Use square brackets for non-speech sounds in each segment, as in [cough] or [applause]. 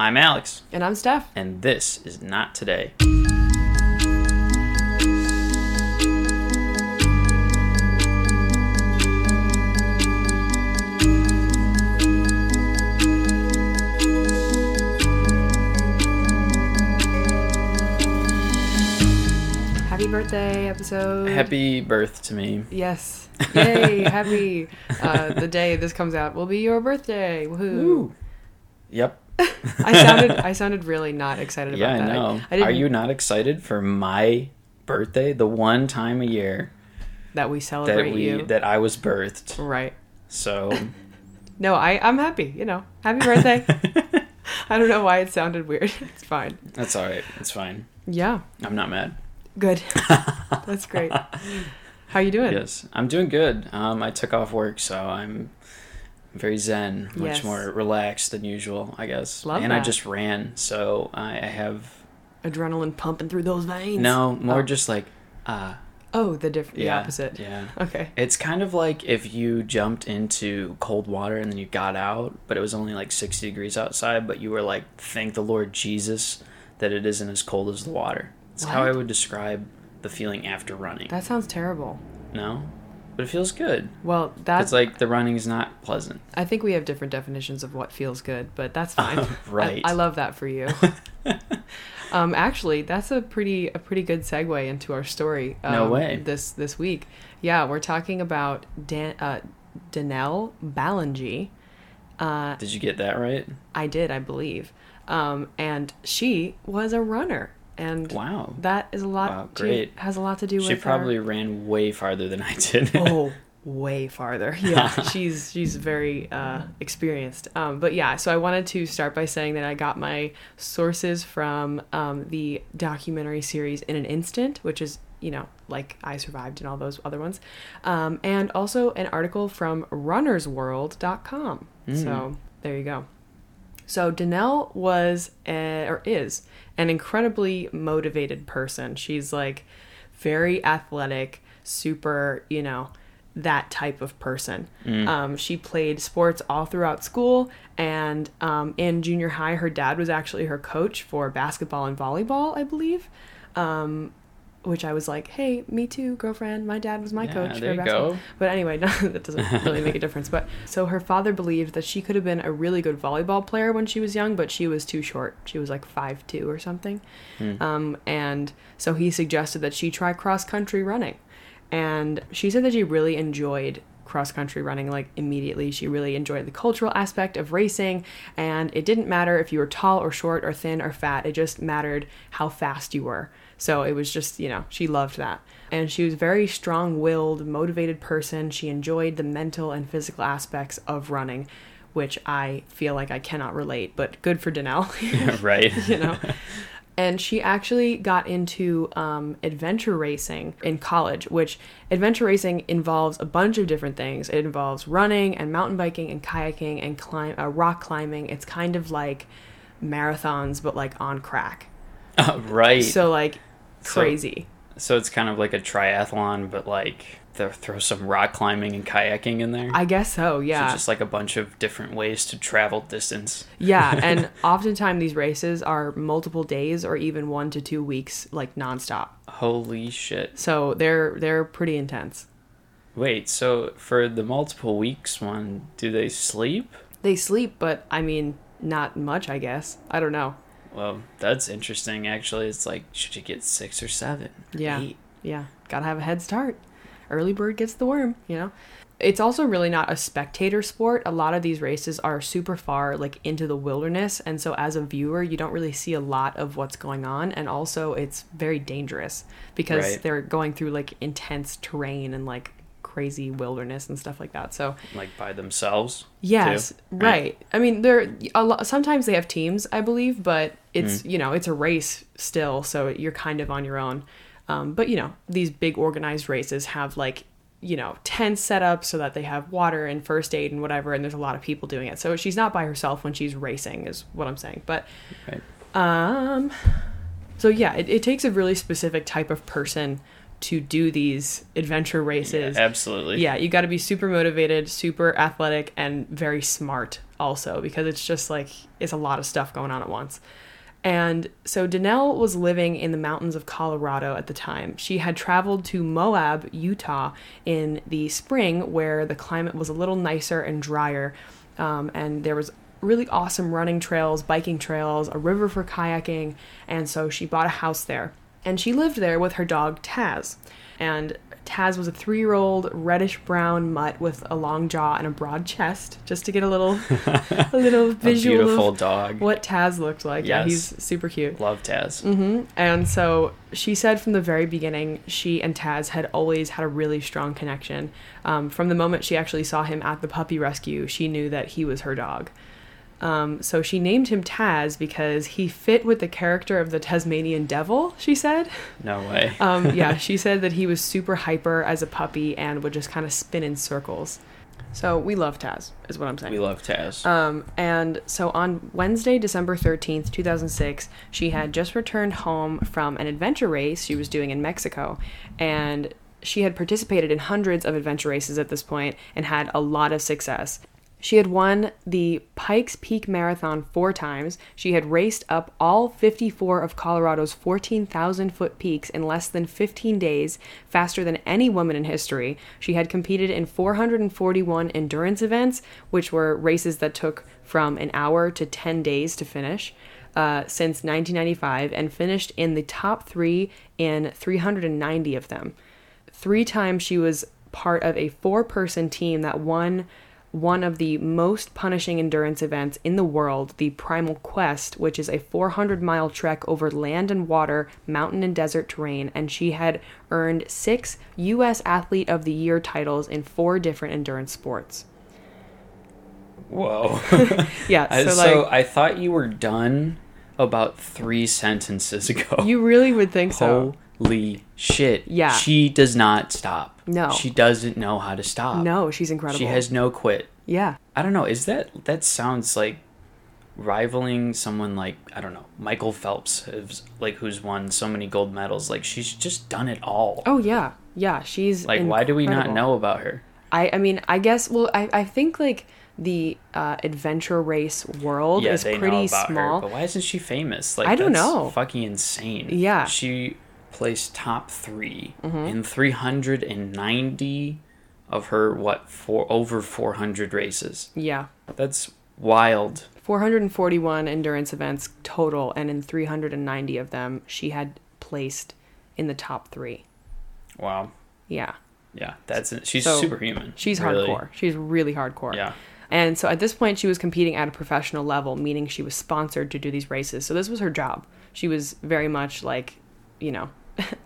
I'm Alex, And I'm Steph. and this is Not Today. Happy birthday episode. Happy birth to me. Yes. [laughs] Yay. happy. Uh, the day this comes out will be your birthday. Woohoo. Yep. [laughs] I sounded I sounded really not excited Yeah, about I that. know. I, didn't, Are you not excited for my birthday? The one time a year that we that celebrate we you. that I was birthed. right. So [laughs] No, I, I'm happy, you know. Happy birthday. [laughs] I don't know why it sounded weird. It's fine. that's all right. It's fine. Yeah. I'm not mad. Good. That's great. How you doing? Yes, I'm doing good. Um, I took off work, so I'm very zen, much Yes. more relaxed than usual, I guess. Love and I just ran, so I, I have Adrenaline pumping through those veins. no more Oh. just like uh Oh, the diff- the yeah, opposite. Yeah, Okay. it's kind of like if you jumped into cold water and then you got out, but it was only like 60 degrees outside, but you were like, thank the Lord Jesus that it isn't as cold as the water. It's how I would describe the feeling after running. That sounds terrible. no, but it feels good. Well, that's It's like the running is not pleasant. I think we have different definitions of what feels good, but that's fine. [laughs] Right. I, I love that for you. [laughs] um, actually, that's a pretty a pretty good segue into our story. Um, No way. This this week, yeah, we're talking about Dan, uh, Danelle Ballengee. Uh, Did you get that right? I did, I believe, um, and she was a runner, and Wow. that is a lot. Wow, to- great. has a lot to do with She probably ran way farther than I did. oh [laughs] way farther yeah [laughs] she's she's very uh experienced um but yeah so i wanted to start by saying that i got my sources from um the documentary series in an instant which is you know like i survived and all those other ones um and also an article from runnersworld.com so there you go so Danelle was a, or is an incredibly motivated person. She's like very athletic, super, you know, that type of person. Um, she played sports all throughout school, and um, in junior high, her dad was actually her coach for basketball and volleyball, I believe. Um, which I was like, hey, me too, girlfriend. My dad was my Yeah, coach there for you basketball. go. But anyway, [laughs] no, that doesn't really make a [laughs] difference. But so her father believed that she could have been a really good volleyball player when she was young, but she was too short. She was like five two or something. Um, and so he suggested that she try cross country running. And she said that she really enjoyed cross country running like immediately. She really enjoyed the cultural aspect of racing, and it didn't matter if you were tall or short or thin or fat, it just mattered how fast you were. So it was just, you know, she loved that. And she was a very strong willed, motivated person. She enjoyed the mental and physical aspects of running, which I feel like I cannot relate, but good for Danelle. [laughs] [laughs] right. you know. And she actually got into um, adventure racing in college, which adventure racing involves a bunch of different things. It involves running and mountain biking and kayaking and climb, uh, rock climbing. It's kind of like marathons, but like on crack. [laughs] right. So, So like So- crazy. it's kind of like a triathlon, but like th- throw some rock climbing and kayaking in there. I guess so. So Yeah. just like a bunch of different ways to travel distance. yeah, [laughs] and oftentimes these races are multiple days or even one to two weeks, like nonstop. Holy shit. So they're they're pretty intense. Wait, so for the multiple weeks one, do they sleep? They sleep, but I mean, not much, I guess. I don't know. Well, that's interesting actually. It's like should you get 6 or 7? Yeah. Eight? Yeah. Gotta have a head start. Early bird gets the worm, you know? It's also really not a spectator sport. A lot of these races are super far, like into the wilderness. And so, as a viewer, you don't really see a lot of what's going on. And also, it's very dangerous because Right. they're going through like intense terrain and like crazy wilderness and stuff like that. So, Like by themselves? Yes, too? right. I mean, they're a lot. Sometimes they have teams, I believe, but it's you know it's a race still, so you're kind of on your own. Um, but you know these big organized races have like you know tents set up so that they have water and first aid and whatever, and there's a lot of people doing it. So she's not by herself when she's racing, is what I'm saying. But Right. um, so yeah, it, it takes a really specific type of person to do these adventure races. Absolutely. Yeah, you got to be super motivated, super athletic, and very smart also because it's just like it's a lot of stuff going on at once. And so Danelle was living in the mountains of Colorado at the time. She had traveled to Moab, Utah in the spring where the climate was a little nicer and drier. Um, and there was really awesome running trails, biking trails, a river for kayaking. And so she bought a house there. And she lived there with her dog Taz. And Taz was a three year old reddish brown mutt with a long jaw and a broad chest, just to get a little [laughs] a little A visual beautiful of dog. what Taz looked like. Yeah, Yes. he's super cute. Love Taz. hmm And so she said from the very beginning, she and Taz had always had a really strong connection. Um, from the moment she actually saw him at the puppy rescue, she knew that he was her dog. Um, so she named him Taz because he fit with the character of the Tasmanian devil, she said. No way. [laughs] Um, yeah, [laughs] she said that he was super hyper as a puppy and would just kind of spin in circles. So we love Taz, is what I'm saying. we love Taz. Um, and so on Wednesday, December 13th, 2006, she had just returned home from an adventure race she was doing in Mexico. And she had participated in hundreds of adventure races at this point and had a lot of success. She had won the Pikes Peak Marathon four times. She had raced up all 54 of Colorado's 14,000 foot peaks in less than 15 days, faster than any woman in history. She had competed in 441 endurance events, which were races that took from an hour to 10 days to finish. Uh, since 1995 and finished in the top three in 390 of them. Three times she was part of a four person team that won one of the most punishing endurance events in the world, the Primal Quest, which is a 400 mile trek over land and water, mountain and desert terrain. And she had earned six U.S. Athlete of the Year titles in four different endurance sports. Whoa. [laughs] [laughs] Yeah, so, so like, I thought you were done about three sentences ago. you really would think so. Holy shit. Yeah. She does not stop. No. She doesn't know how to stop. No, she's incredible. She has no quit. Yeah. I don't know. Is that that sounds like rivaling someone like I don't know Michael Phelps, who's like who's won so many gold medals. Like she's just done it all. Oh, yeah. Yeah. She's like why do we not know about her? I, I mean, I guess, well, I, I think like the uh, adventure race world yeah, is pretty small. her, but why isn't she famous? Like I don't that's know. Fucking insane. Yeah. she placed top 3 Mm-hmm. in three hundred and ninety of her what four over four hundred races. yeah. That's wild. 441 endurance events total, and in 390 of them, she had placed in the top three. Wow. Yeah. Yeah, that's she's So, superhuman. She's really. hardcore. She's really hardcore. Yeah. And so at this point, she was competing at a professional level, meaning she was sponsored to do these races. So this was her job. She was very much like, you know,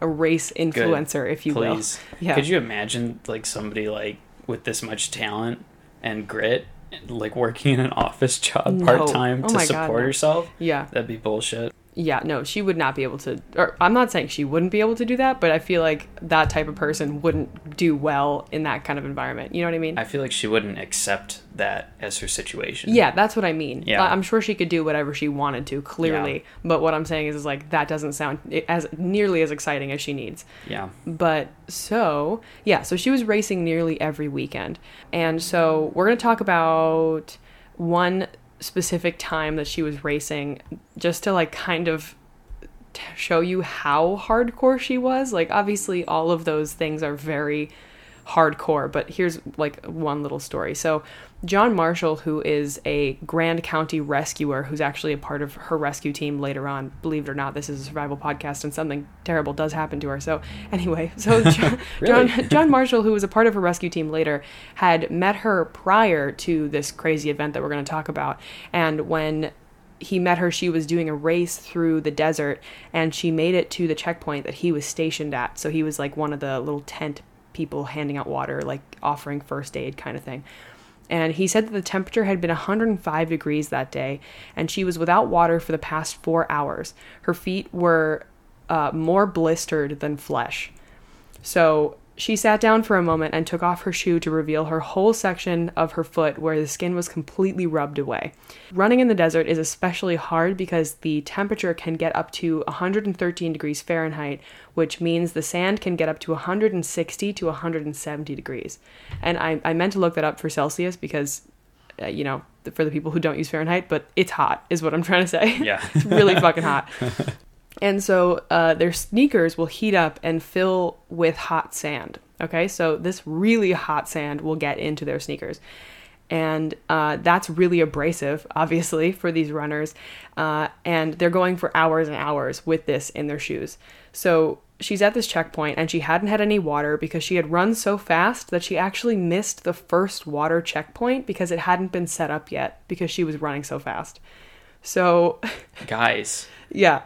a race influencer, if you Please. will. Yeah. Could you imagine like somebody like with this much talent and grit, like working in an office job No. part time Oh to my God, support no. herself? Yeah. That'd be bullshit. Yeah, no, she would not be able to. Or I'm not saying she wouldn't be able to do that, but I feel like that type of person wouldn't do well in that kind of environment. You know what I mean? I feel like she wouldn't accept that as her situation. yeah, that's what I mean. Yeah. I'm sure she could do whatever she wanted to, clearly. But what I'm saying is, is like that doesn't sound as nearly as exciting as she needs. Yeah. But so, yeah, so she was racing nearly every weekend. And so we're going to talk about one specific time that she was racing just to like kind of t- show you how hardcore she was. Like, obviously, all of those things are very hardcore, but here's like one little story. So, John Marshall, who is a Grand County rescuer, who's actually a part of her rescue team later on, believe it or not, this is a survival podcast and something terrible does happen to her. So, anyway, so [laughs] John, Really? John, John Marshall, who was a part of her rescue team later, had met her prior to this crazy event that we're going to talk about. And when he met her, she was doing a race through the desert and she made it to the checkpoint that he was stationed at. So he was like one of the little tent people handing out water, like offering first aid kind of thing. And he said that the temperature had been 105 degrees that day, and she was without water for the past four hours. Her feet were uh, more blistered than flesh. So She sat down for a moment and took off her shoe to reveal her whole section of her foot where the skin was completely rubbed away. Running in the desert is especially hard because the temperature can get up to 113 degrees Fahrenheit, which means the sand can get up to 160 to 170 degrees. And I, I meant to look that up for Celsius because, uh, you know, for the people who don't use Fahrenheit, but it's hot, is what I'm trying to say. Yeah. it's [laughs] really fucking hot. [laughs] And so uh, their sneakers will heat up and fill with hot sand. Okay, so this really hot sand will get into their sneakers. And uh, that's really abrasive, [laughs] obviously, for these runners. Uh, and they're going for hours and hours with this in their shoes. So she's at this checkpoint and she hadn't had any water because she had run so fast that she actually missed the first water checkpoint because it hadn't been set up yet because she was running so fast. So, [laughs] Guys, yeah.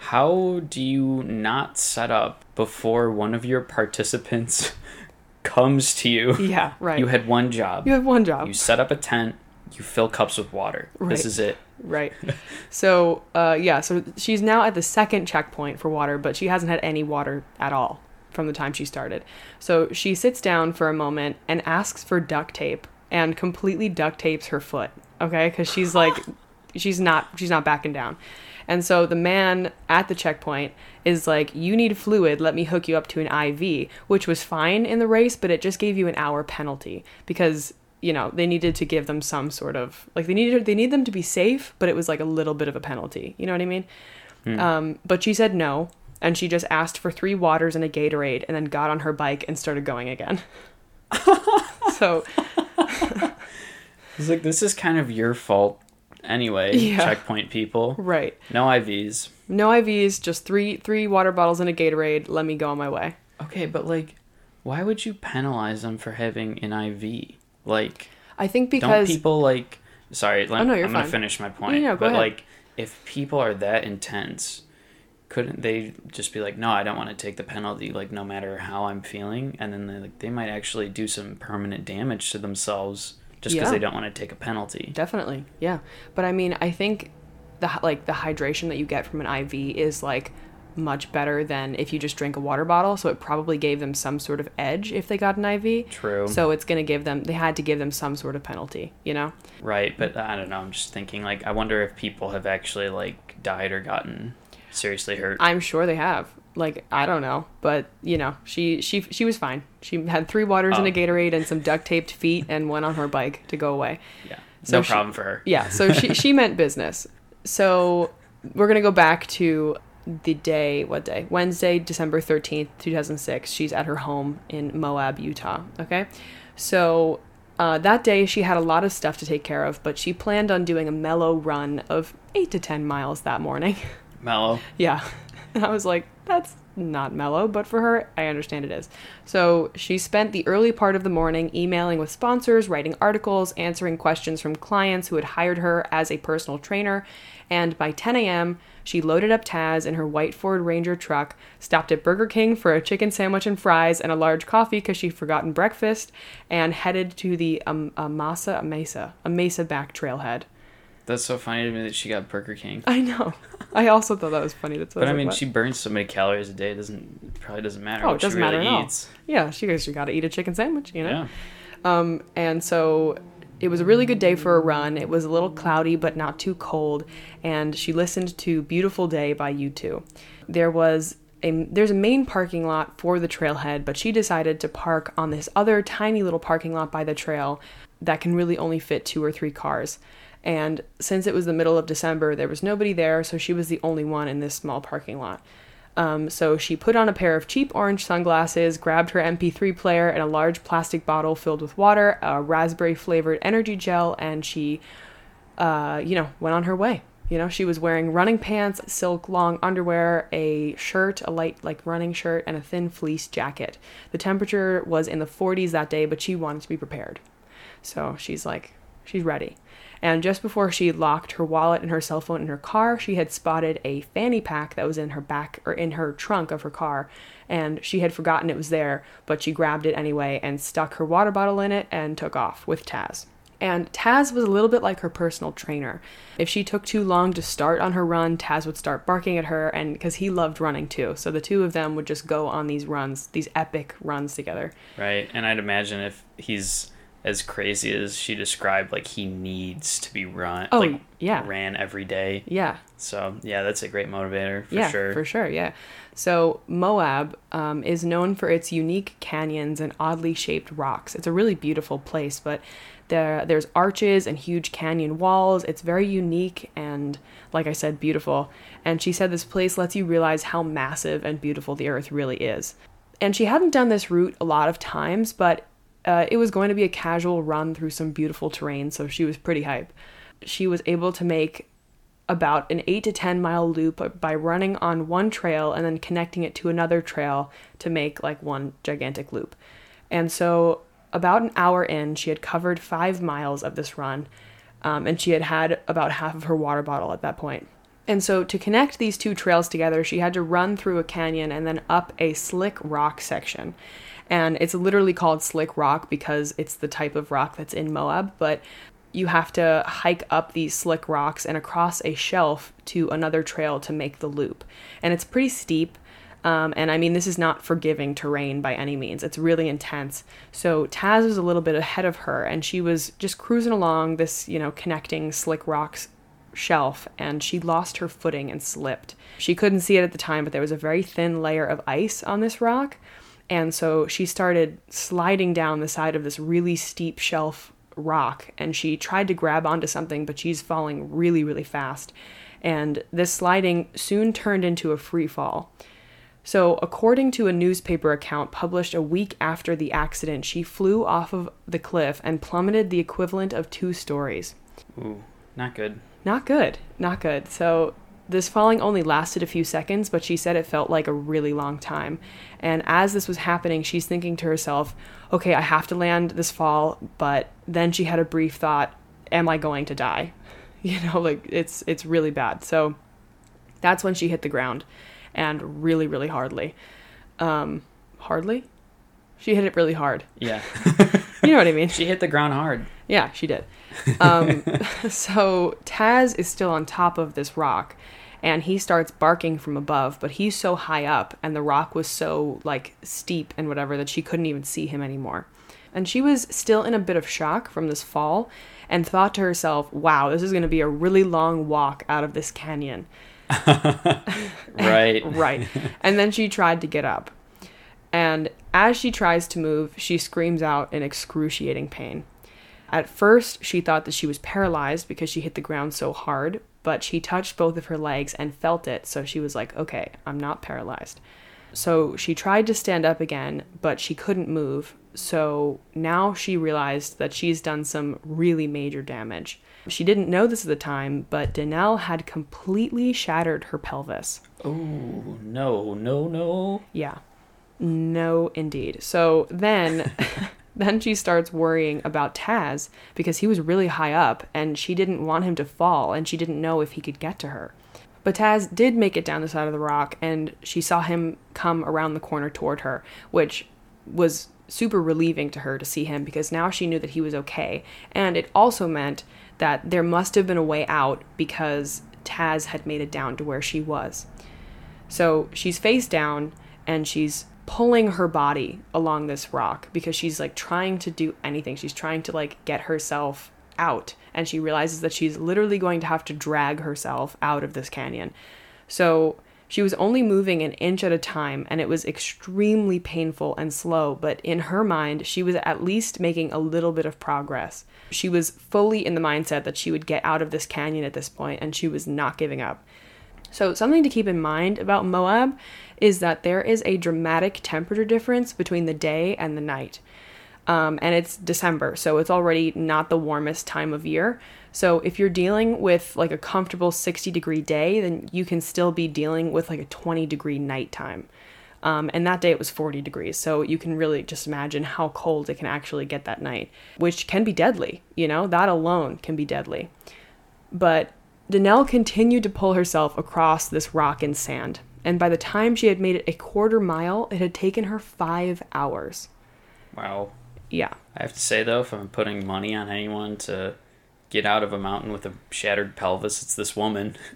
How do you not set up before one of your participants [laughs] comes to you? Yeah, right. You had one job. You have one job. You set up a tent, you fill cups with water. Right. This is it. Right. [laughs] So, uh, yeah, so she's now at the second checkpoint for water, but she hasn't had any water at all from the time she started. So she sits down for a moment and asks for duct tape and completely duct tapes her foot. Okay, because she's like, [laughs] she's not, she's not backing down. And so the man at the checkpoint is like, "You need fluid. Let me hook you up to an IV," which was fine in the race, but it just gave you an hour penalty because you know they needed to give them some sort of like they needed they need them to be safe, but it was like a little bit of a penalty. You know what I mean? Um, but she said no, and she just asked for three waters and a Gatorade, and then got on her bike and started going again. [laughs] so It's like this is kind of your fault anyway, [laughs] Yeah. checkpoint people. right, No IVs. no IVs, just three three water bottles and a Gatorade. Let me go on my way. Okay, but like why would you penalize them for having an IV? Like I think because don't people like sorry, let, Oh, no, you're I'm gonna finish my point. no, go but ahead. like if people are that intense, couldn't they just be like, No, I don't want to take the penalty, like no matter how I'm feeling and then they like they might actually do some permanent damage to themselves just because Yeah. they don't want to take a penalty. Definitely, yeah. But I mean, I think the like the hydration that you get from an IV is like much better than if you just drink a water bottle. So it probably gave them some sort of edge if they got an IV. True. So it's gonna give them. They had to give them some sort of penalty. You know. Right, but uh, I don't know. I'm just thinking, like, I wonder if people have actually like died or gotten seriously hurt. I'm sure they have. Like I don't know, but you know, she she she was fine. She had three waters and a Oh. Gatorade and some duct taped feet and went on her bike to go away. yeah, So no she- problem for her. Yeah, so she [laughs] she meant business. So we're gonna go back to the day. What day? Wednesday, December thirteenth, two thousand six. She's at her home in Moab, Utah. Okay, so. Uh, that day she had a lot of stuff to take care of, but she planned on doing a mellow run of eight to ten miles that morning. Mellow. [laughs] Yeah. [laughs] And I was like, that's not mellow, but for her, I understand it is. So she spent the early part of the morning emailing with sponsors, writing articles, answering questions from clients who had hired her as a personal trainer. And by 10 a.m., she loaded up Taz in her white Ford Ranger truck, stopped at Burger King for a chicken sandwich and fries and a large coffee because she'd forgotten breakfast, and headed to the um, Amasa, Mesa, Amasa Back trailhead. That's so funny to me that she got Burger King. I know. I also thought that was funny. That's what But I I mean, like, she burns so many calories a day. It doesn't it probably doesn't matter Oh, it doesn't she really matter at all. eats. Yeah, she goes, you got to eat a chicken sandwich, you know? Yeah. Um, and so it was a really good day for a run. It was a little cloudy, but not too cold. And she listened to Beautiful Day by U2. There was a, there's a main parking lot for the trailhead, but she decided to park on this other tiny little parking lot by the trail that can really only fit two or three cars. And since it was the middle of December, there was nobody there, so she was the only one in this small parking lot. Um, so she put on a pair of cheap orange sunglasses, grabbed her MP3 player and a large plastic bottle filled with water, a raspberry flavored energy gel, and she, uh, you know, went on her way. You know, she was wearing running pants, silk long underwear, a shirt, a light like running shirt, and a thin fleece jacket. The temperature was in the 40s that day, but she wanted to be prepared. So she's like, she's ready. And just before she locked her wallet and her cell phone in her car, she had spotted a fanny pack that was in her back or in her trunk of her car. And she had forgotten it was there, but she grabbed it anyway and stuck her water bottle in it and took off with Taz. And Taz was a little bit like her personal trainer. If she took too long to start on her run, Taz would start barking at her, and because he loved running too. So the two of them would just go on these runs, these epic runs together. Right. And I'd imagine if he's as crazy as she described, like he needs to be run, Oh, like yeah. ran every day. Yeah, So yeah, that's a great motivator for yeah, sure. for sure, yeah. So Moab um, is known for its unique canyons and oddly shaped rocks. It's a really beautiful place, but there there's arches and huge canyon walls. It's very unique and, like I said, beautiful. And she said this place lets you realize how massive and beautiful the earth really is. And she hadn't done this route a lot of times, but uh, it was going to be a casual run through some beautiful terrain, so she was pretty hype. She was able to make about an 8 to 10 mile loop by running on one trail and then connecting it to another trail to make like one gigantic loop. And so, about an hour in, she had covered five miles of this run, um, and she had had about half of her water bottle at that point. And so, to connect these two trails together, she had to run through a canyon and then up a slick rock section. And it's literally called slick rock because it's the type of rock that's in Moab, but you have to hike up these slick rocks and across a shelf to another trail to make the loop. And it's pretty steep. Um, and I mean, this is not forgiving terrain by any means. It's really intense. So Taz was a little bit ahead of her, and she was just cruising along this, you know, connecting slick rocks shelf, and she lost her footing and slipped. She couldn't see it at the time, but there was a very thin layer of ice on this rock. And so she started sliding down the side of this really steep shelf rock and she tried to grab onto something, but she's falling really, really fast. And this sliding soon turned into a free fall. So, according to a newspaper account published a week after the accident, she flew off of the cliff and plummeted the equivalent of two stories. Ooh, not good. Not good. Not good. So, this falling only lasted a few seconds, but she said it felt like a really long time. And as this was happening, she's thinking to herself, okay, I have to land this fall, but then she had a brief thought, am I going to die? [laughs] You know, like it's it's really bad. So that's when she hit the ground and really really hardly. Um hardly? She hit it really hard. Yeah. [laughs] You know what I mean? she hit the ground hard. Yeah, she did. Um, [laughs] so Taz is still on top of this rock, and he starts barking from above, but he's so high up, and the rock was so like steep and whatever that she couldn't even see him anymore. And she was still in a bit of shock from this fall, and thought to herself, "Wow, this is going to be a really long walk out of this canyon." [laughs] Right. [laughs] right. And then she tried to get up. And as she tries to move, she screams out in excruciating pain. At first, she thought that she was paralyzed because she hit the ground so hard, but she touched both of her legs and felt it, so she was like, okay, I'm not paralyzed. So she tried to stand up again, but she couldn't move. So now she realized that she's done some really major damage. She didn't know this at the time, but Danelle had completely shattered her pelvis. Oh no, no, no. Yeah. No, indeed. So then, [laughs] then she starts worrying about Taz because he was really high up and she didn't want him to fall and she didn't know if he could get to her. But Taz did make it down the side of the rock and she saw him come around the corner toward her, which was super relieving to her to see him because now she knew that he was okay. And it also meant that there must have been a way out because Taz had made it down to where she was. So she's face down and she's pulling her body along this rock because she's like trying to do anything. She's trying to like get herself out and she realizes that she's literally going to have to drag herself out of this canyon. So she was only moving an inch at a time and it was extremely painful and slow, but in her mind, she was at least making a little bit of progress. She was fully in the mindset that she would get out of this canyon at this point and she was not giving up. So, something to keep in mind about Moab is that there is a dramatic temperature difference between the day and the night. Um, and it's December, so it's already not the warmest time of year. So, if you're dealing with like a comfortable 60 degree day, then you can still be dealing with like a 20 degree nighttime. Um, and that day it was 40 degrees, so you can really just imagine how cold it can actually get that night, which can be deadly. You know, that alone can be deadly. But Danelle continued to pull herself across this rock and sand, and by the time she had made it a quarter mile, it had taken her five hours. Wow. Yeah. I have to say though, if I'm putting money on anyone to get out of a mountain with a shattered pelvis, it's this woman. [laughs]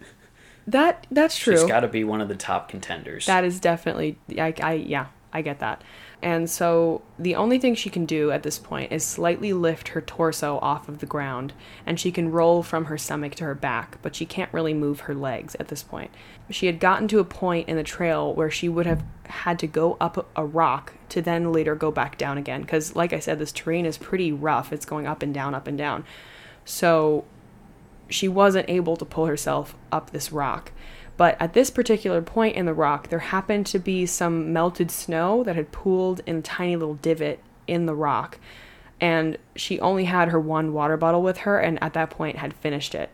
That that's true. She's got to be one of the top contenders. That is definitely I, I yeah, I get that. And so the only thing she can do at this point is slightly lift her torso off of the ground and she can roll from her stomach to her back, but she can't really move her legs at this point. She had gotten to a point in the trail where she would have had to go up a rock to then later go back down again because like I said this terrain is pretty rough. It's going up and down up and down. So she wasn't able to pull herself up this rock. But at this particular point in the rock, there happened to be some melted snow that had pooled in a tiny little divot in the rock. And she only had her one water bottle with her, and at that point had finished it.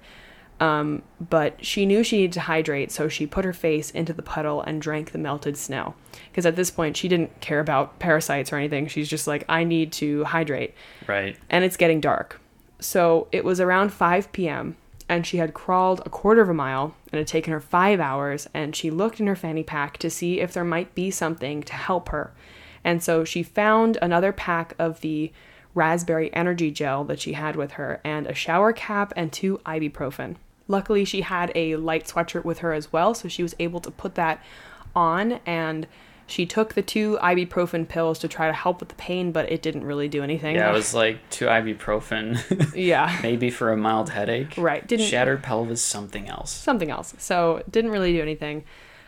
Um, but she knew she needed to hydrate, so she put her face into the puddle and drank the melted snow. Because at this point, she didn't care about parasites or anything. She's just like, I need to hydrate. right. And it's getting dark. So it was around 5 p.m., and she had crawled a quarter of a mile and it had taken her five hours. And she looked in her fanny pack to see if there might be something to help her. And so she found another pack of the raspberry energy gel that she had with her and a shower cap and two ibuprofen. Luckily, she had a light sweatshirt with her as well, so she was able to put that on and she took the two ibuprofen pills to try to help with the pain, but it didn't really do anything. Yeah, it [laughs] was like two ibuprofen, [laughs] yeah. maybe for a mild headache. Right. Didn't Shattered pelvis, something else. something else. So didn't really do anything.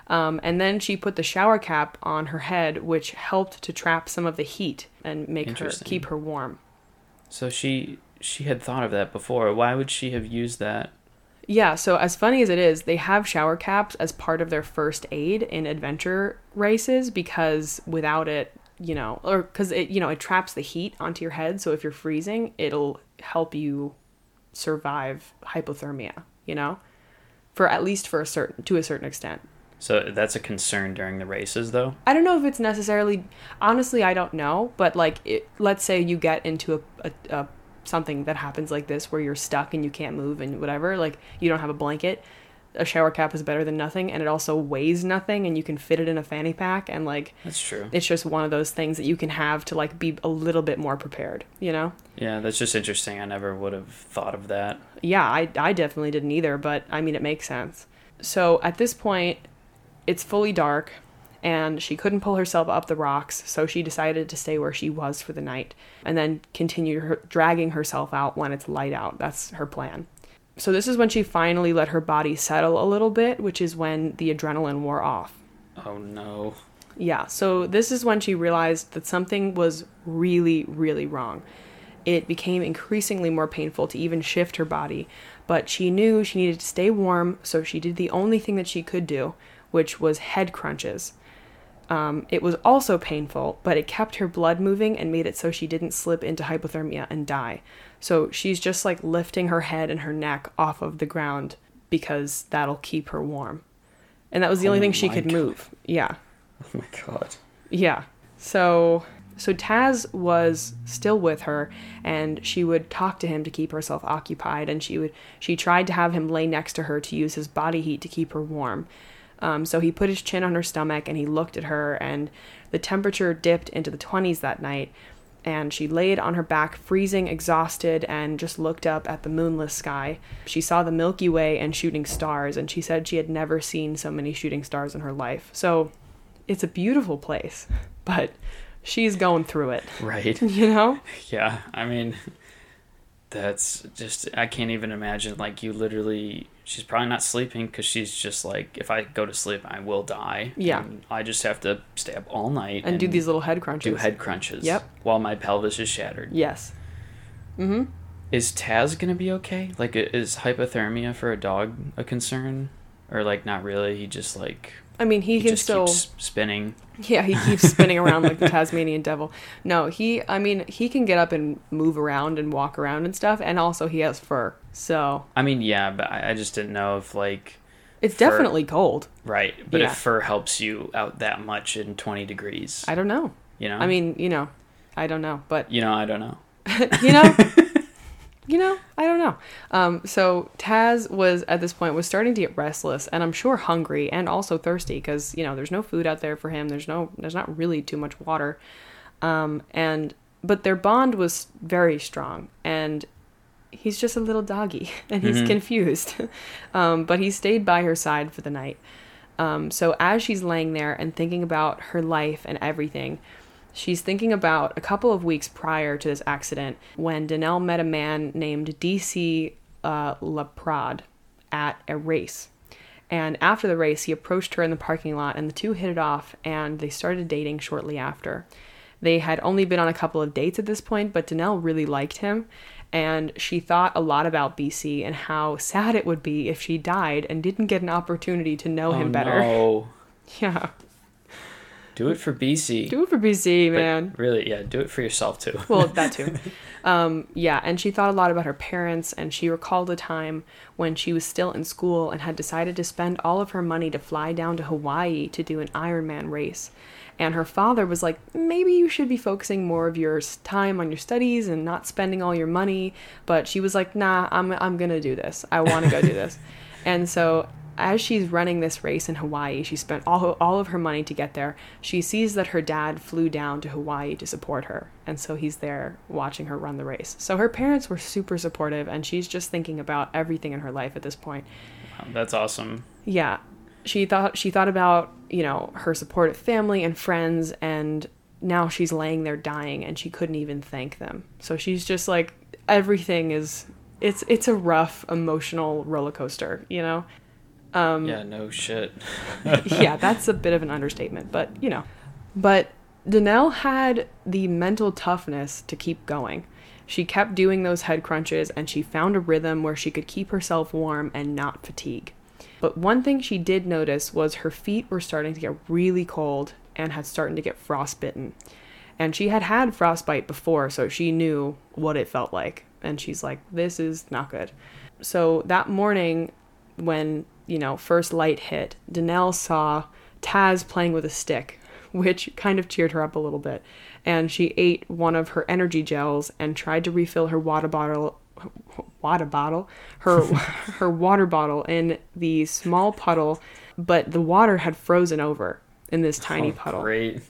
Um, and then she put the shower cap on her head, which helped to trap some of the heat and make her keep her warm. So she she had thought of that before. Why would she have used that? Yeah, so as funny as it is, they have shower caps as part of their first aid in adventure races because without it, you know, or because it, you know, it traps the heat onto your head. So if you're freezing, it'll help you survive hypothermia, you know, for at least for a certain, to a certain extent. So that's a concern during the races, though. I don't know if it's necessarily. Honestly, I don't know. But like, it, let's say you get into a, a, a something that happens like this where you're stuck and you can't move and whatever. Like you don't have a blanket. A shower cap is better than nothing, and it also weighs nothing, and you can fit it in a fanny pack. And like, That's true. it's just one of those things that you can have to like be a little bit more prepared. You know? Yeah, that's just interesting. I never would have thought of that. yeah, I, I definitely didn't either, but I mean, it makes sense. So at this point, it's fully dark, and she couldn't pull herself up the rocks, so she decided to stay where she was for the night, and then continue her, dragging herself out when it's light out. That's her plan. So this is when she finally let her body settle a little bit, which is when the adrenaline wore off. Oh no. Yeah, so this is when she realized that something was really, really wrong. It became increasingly more painful to even shift her body, but she knew she needed to stay warm, so she did the only thing that she could do, which was head crunches. Um, it was also painful, but it kept her blood moving and made it so she didn't slip into hypothermia and die. So she's just like lifting her head and her neck off of the ground because that'll keep her warm. And that was the only Oh thing she could God. move. Yeah. Oh my god. Yeah. So so Taz was still with her and she would talk to him to keep herself occupied and she would she tried to have him lay next to her to use his body heat to keep her warm. Um, so he put his chin on her stomach and he looked at her and the temperature dipped into the 20s that night and she laid on her back freezing exhausted and just looked up at the moonless sky. She saw the Milky Way and shooting stars and she said she had never seen so many shooting stars in her life. So it's a beautiful place, [laughs] but she's going through it, Right. [laughs] you know? Yeah. I mean, that's just I can't even imagine. Like you literally, she's probably not sleeping because she's just like, if I go to sleep, I will die. Yeah. And I just have to stay up all night And, do these little head crunches. do head crunches. Yep. While my pelvis is shattered. Yes. Mm-hmm. Is Taz gonna be okay? Like, is hypothermia for a dog a concern, or like not really? He just like I mean, he, he can just still. keeps spinning. Yeah, he keeps spinning around like the [laughs] Tasmanian devil. No, he. I mean, he can get up and move around and walk around and stuff, and also he has fur, so I mean, yeah, but I, I just didn't know if like it's Fur. definitely cold. right, but Yeah. if fur helps you out that much in twenty degrees, I don't know. you know. I mean, you know, I don't know, but you know, I don't know. [laughs] you know [laughs] you know i don't know um, so taz was at this point was starting to get restless and i'm sure hungry and also thirsty because you know there's no food out there for him there's no there's not really too much water um, and but their bond was very strong, and he's just a little doggy, [laughs] and he's Mhm. confused. [laughs] um, but he stayed by her side for the night. Um, so as she's laying there and thinking about her life and everything, she's thinking about a couple of weeks prior to this accident when Danelle met a man named DC uh, Laprade at a race. And after the race, he approached her in the parking lot, and the two hit it off, and they started dating shortly after. They had only been on a couple of dates at this point, but Danelle really liked him, and she thought a lot about BC and how sad it would be if she died and didn't get an opportunity to know him Oh, better. No. [laughs] Yeah, Do it for BC. do it for BC, But man. Really, yeah, do it for yourself too. Well, that too. [laughs] Um, yeah, and she thought a lot about her parents, and she recalled a time when she was still in school and had decided to spend all of her money to fly down to Hawaii to do an Ironman race. And her father was like, maybe you should be focusing more of your time on your studies and not spending all your money. But she was like, nah, I'm, I'm going to do this. I want to go do this. [laughs] And so as she's running this race in Hawaii, she spent all, all of her money to get there. She sees that her dad flew down to Hawaii to support her. And so he's there watching her run the race. So her parents were super supportive, and she's just thinking about everything in her life at this point. Wow, that's awesome. Yeah. She thought she thought about, you know, her supportive family and friends and now she's laying there dying and she couldn't even thank them. So she's just like everything is it's it's a rough emotional roller coaster, you know. Um yeah, no shit. [laughs] yeah, that's a bit of an understatement, but you know. But Danelle had the mental toughness to keep going. She kept doing those head crunches and she found a rhythm where she could keep herself warm and not fatigue. But one thing she did notice was her feet were starting to get really cold and had started to get frostbitten. And she had had frostbite before, so she knew what it felt like. And she's like, this is not good. So that morning, when, you know, first light hit, Danelle saw Taz playing with a stick, [laughs] which kind of cheered her up a little bit. And she ate one of her energy gels and tried to refill her water bottle water bottle her [laughs] her water bottle in the small puddle but the water had frozen over in this tiny Oh, puddle Great.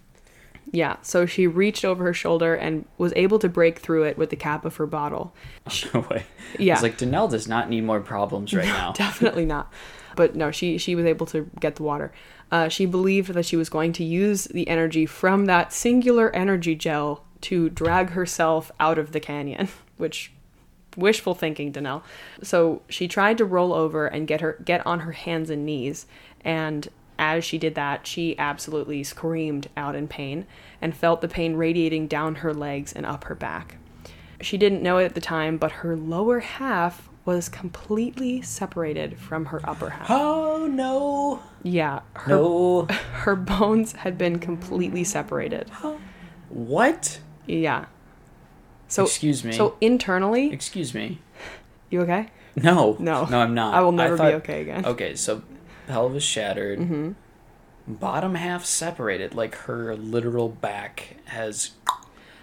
yeah so she reached over her shoulder and was able to break through it with the cap of her bottle [laughs] No way. yeah It's like Danelle does not need more problems right now. [laughs] definitely not but no she she was able to get the water uh, she believed that she was going to use the energy from that singular energy gel to drag herself out of the canyon which wishful thinking Danelle. so she tried to roll over and get her get on her hands and knees and as she did that she absolutely screamed out in pain and felt the pain radiating down her legs and up her back she didn't know it at the time, but her lower half was completely separated from her upper half. Oh no. Yeah, her No. [laughs] her bones had been completely separated. What? Yeah. So Excuse me. so internally, Excuse me. you okay? No. No. No, I'm not. I will never thought- be okay again. Okay, so pelvis shattered. Mm-hmm. Bottom half separated, like her literal back has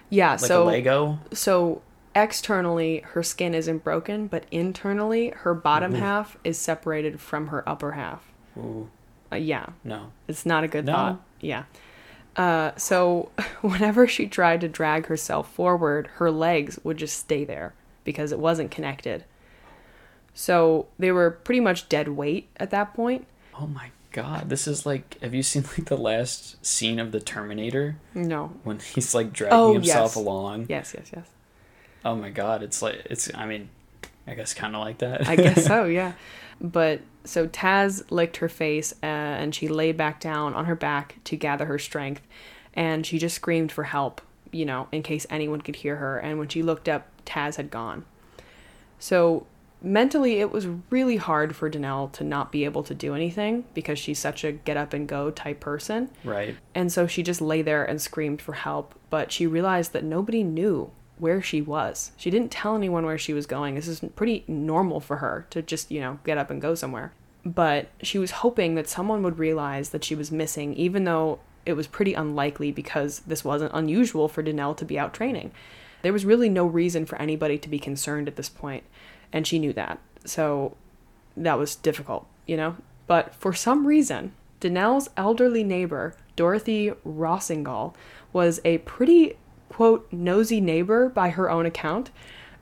Yeah, like so a Lego. so externally her skin isn't broken, but internally her bottom Ooh. half is separated from her upper half. Ooh, Uh, yeah, no. It's not a good No. thought. Yeah. Uh, so [laughs] whenever she tried to drag herself forward, her legs would just stay there because it wasn't connected. So they were pretty much dead weight at that point. Oh my god, this is like. Have you seen like the last scene of the Terminator No. when he's like dragging Oh, himself yes. along? Yes, yes, yes. Oh my god, it's like it's. I mean, I guess kind of like that. I guess so, [laughs] yeah. But so Taz licked her face uh, and she lay back down on her back to gather her strength. And she just screamed for help, you know, in case anyone could hear her. And when she looked up, Taz had gone. So mentally, it was really hard for Danelle to not be able to do anything because she's such a get up and go type person. right. And so she just lay there and screamed for help, but she realized that nobody knew where she was. She didn't tell anyone where she was going. This is pretty normal for her to just, you know, get up and go somewhere. But she was hoping that someone would realize that she was missing, even though it was pretty unlikely because this wasn't unusual for Danelle to be out training. There was really no reason for anybody to be concerned at this point, and she knew that. So that was difficult, you know? But for some reason, Danelle's elderly neighbor, Dorothy Rossingall, was a pretty quote, nosy neighbor by her own account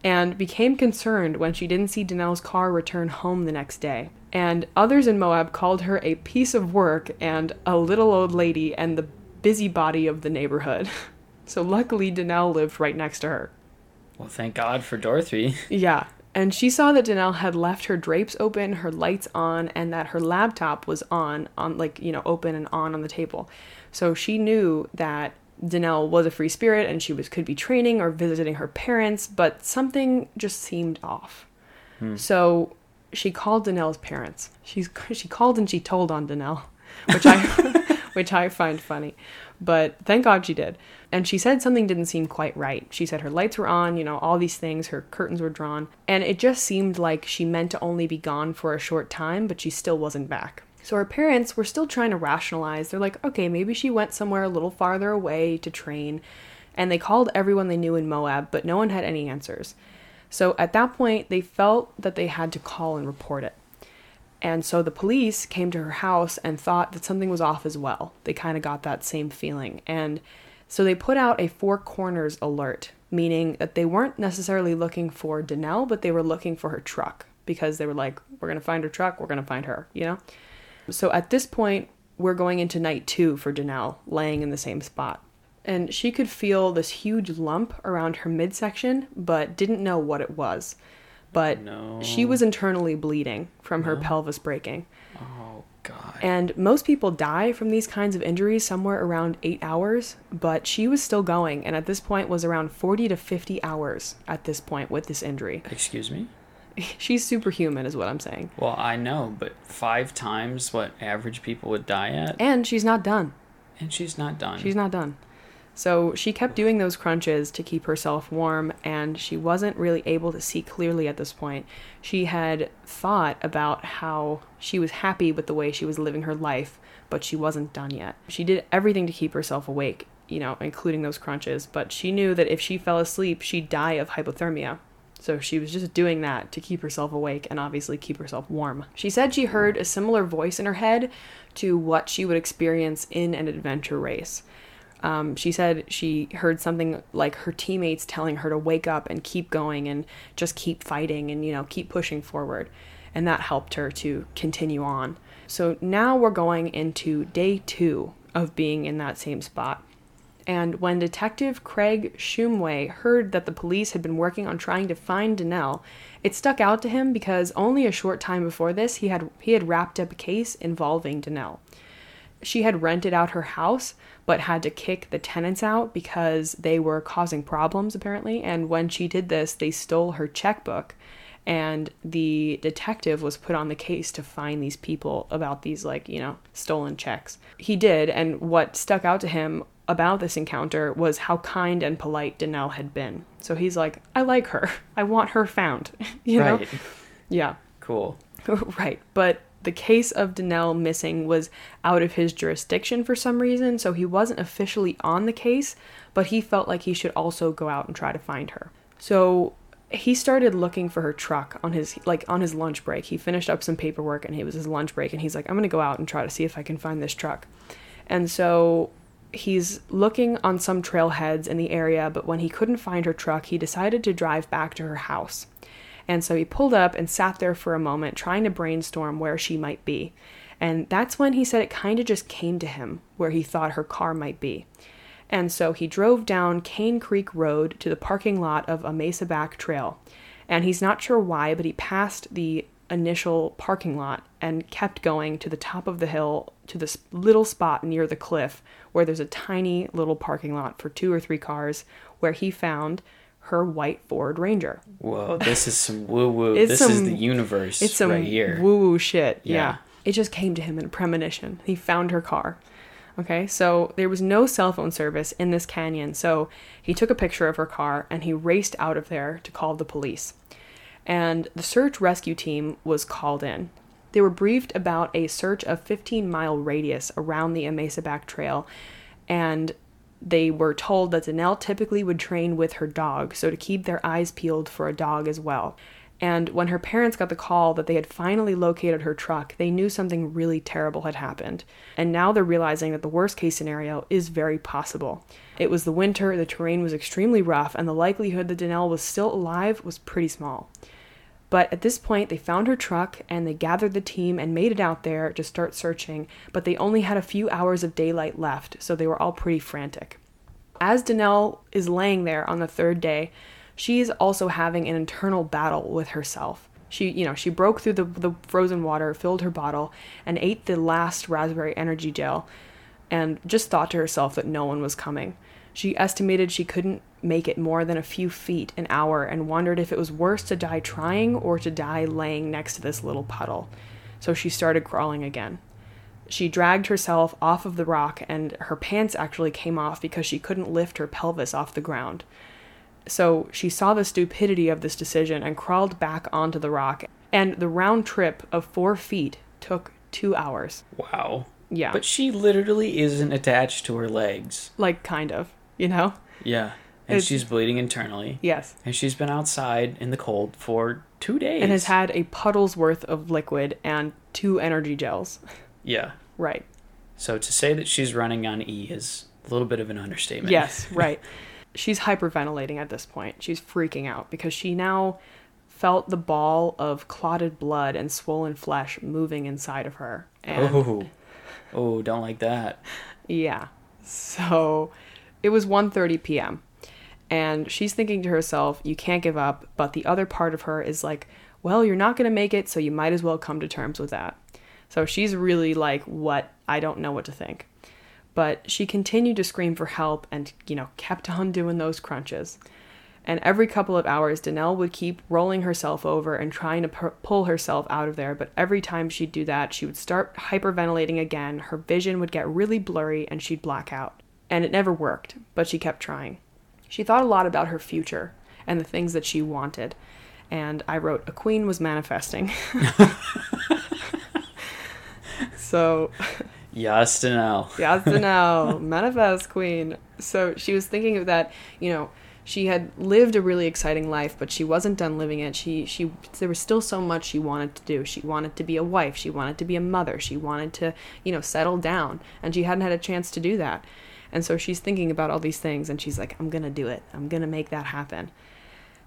and became concerned when she didn't see Danelle's car return home the next day. And others in Moab called her a piece of work and a little old lady and the busybody of the neighborhood. [laughs] So luckily, Danelle lived right next to her. Well, thank God for Dorothy. [laughs] Yeah. And she saw that Danelle had left her drapes open, her lights on, and that her laptop was on, on like, you know, open and on on the table. So she knew that Danelle was a free spirit and she was could be training or visiting her parents, but something just seemed off. Hmm. So she called Danelle's parents. She's [laughs] she called and she told on Danelle, [laughs] which I [laughs] which I find funny. But thank God she did. And she said something didn't seem quite right. She said her lights were on, you know, all these things, her curtains were drawn, and it just seemed like she meant to only be gone for a short time, but she still wasn't back. So her parents were still trying to rationalize. They're like, okay, maybe she went somewhere a little farther away to train. And they called everyone they knew in Moab, but no one had any answers. So at that point, they felt that they had to call and report it. And so the police came to her house and thought that something was off as well. They kind of got that same feeling. And so they put out a four corners alert, meaning that they weren't necessarily looking for Danelle, but they were looking for her truck because they were like, we're going to find her truck, we're going to find her, you know? So at this point, we're going into night two for Danelle, laying in the same spot. And she could feel this huge lump around her midsection, but didn't know what it was. But No. she was internally bleeding from her pelvis breaking. Oh, God. And most people die from these kinds of injuries somewhere around eight hours, but she was still going, and at this point was around 40 to 50 hours at this point with this injury. Excuse me? [laughs] She's superhuman, is what I'm saying. Well, I know, but five times what average people would die at, And she's not done. and she's not done. She's not done. So she kept doing those crunches to keep herself warm, and she wasn't really able to see clearly at this point. She had thought about how she was happy with the way she was living her life, but she wasn't done yet. She did everything to keep herself awake, you know, including those crunches, but she knew that if she fell asleep, she'd die of hypothermia. So she was just doing that to keep herself awake and obviously keep herself warm. She said she heard a similar voice in her head to what she would experience in an adventure race. Um, she said she heard something like her teammates telling her to wake up and keep going and just keep fighting and, you know, keep pushing forward. And that helped her to continue on. So now we're going into day two of being in that same spot. And when Detective Craig Shumway heard that the police had been working on trying to find Danelle, it stuck out to him because only a short time before this he had he had wrapped up a case involving Danelle. She had rented out her house but had to kick the tenants out because they were causing problems apparently and when she did this they stole her checkbook and the detective was put on the case to find these people about these like you know stolen checks he did and what stuck out to him about this encounter was how kind and polite Danelle had been so he's like i like her i want her found [laughs] you know right. yeah Cool. [laughs] right but the case of Danelle missing was out of his jurisdiction for some reason, so he wasn't officially on the case, but he felt like he should also go out and try to find her. So he started looking for her truck on his like on his lunch break. He finished up some paperwork and it was his lunch break and he's like I'm going to go out and try to see if I can find this truck. And so he's looking on some trailheads in the area, but when he couldn't find her truck, he decided to drive back to her house. And so he pulled up and sat there for a moment, trying to brainstorm where she might be. And that's when he said it kind of just came to him where he thought her car might be. And so he drove down Cane Creek Road to the parking lot of Amasa Back Trail. And he's not sure why, but he passed the initial parking lot and kept going to the top of the hill to this little spot near the cliff where there's a tiny little parking lot for two or three cars where he found her white Ford Ranger. Whoa, this is some woo woo. [laughs] This is the universe It's some right here. woo woo shit. Yeah. Yeah. It just came to him in a premonition. He found her car. Okay, so there was no cell phone service in this canyon, so he took a picture of her car and he raced out of there to call the police. And the search rescue team was called in. They were briefed about a search of 15 mile radius around the Amasa Back Trail, and they were told that Danelle typically would train with her dog, so to keep their eyes peeled for a dog as well. And when her parents got the call that they had finally located her truck, they knew something really terrible had happened. And now they're realizing that the worst case scenario is very possible. It was the winter, the terrain was extremely rough, and the likelihood that Danelle was still alive was pretty small. But at this point, they found her truck and they gathered the team and made it out there to start searching, but they only had a few hours of daylight left, so they were all pretty frantic. As Danelle is laying there on the third day, she's also having an internal battle with herself. She, you know, she broke through the, the frozen water, filled her bottle, and ate the last raspberry energy gel, and just thought to herself that no one was coming. She estimated she couldn't make it more than a few feet an hour and wondered if it was worse to die trying or to die laying next to this little puddle. So she started crawling again. She dragged herself off of the rock, and her pants actually came off because she couldn't lift her pelvis off the ground. So she saw the stupidity of this decision and crawled back onto the rock. And the round trip of four feet took two hours. Wow. Yeah. But she literally isn't attached to her legs. like, kind of, you know? Yeah. And It's- she's bleeding internally. Yes. And she's been outside in the cold for two days. And has had a puddle's worth of liquid and two energy gels. Yeah. Right. So to say that she's running on E is a little bit of an understatement. Yes, [laughs] right. She's hyperventilating at this point. She's freaking out because she now felt the ball of clotted blood and swollen flesh moving inside of her. And Oh. Oh, don't like that. yeah. So it was 1:30 p.m. and she's thinking to herself, you can't give up, but the other part of her is like, well, you're not going to make it, so you might as well come to terms with that. So she's really like, what? I don't know what to think. But she continued to scream for help and, you know, kept on doing those crunches. And every couple of hours, Danelle would keep rolling herself over and trying to pu- pull herself out of there. But every time she'd do that, she would start hyperventilating again. Her vision would get really blurry and she'd black out. And it never worked, but she kept trying. She thought a lot about her future and the things that she wanted. And I wrote, A queen was manifesting. [laughs] so Yes to know. Yes to know. [laughs] Manifest queen. So she was thinking of that, you know, she had lived a really exciting life, but she wasn't done living it. She she there was still so much she wanted to do. She wanted to be a wife, she wanted to be a mother, she wanted to, you know, settle down, and she hadn't had a chance to do that. And so she's thinking about all these things and she's like, I'm going to do it. I'm going to make that happen.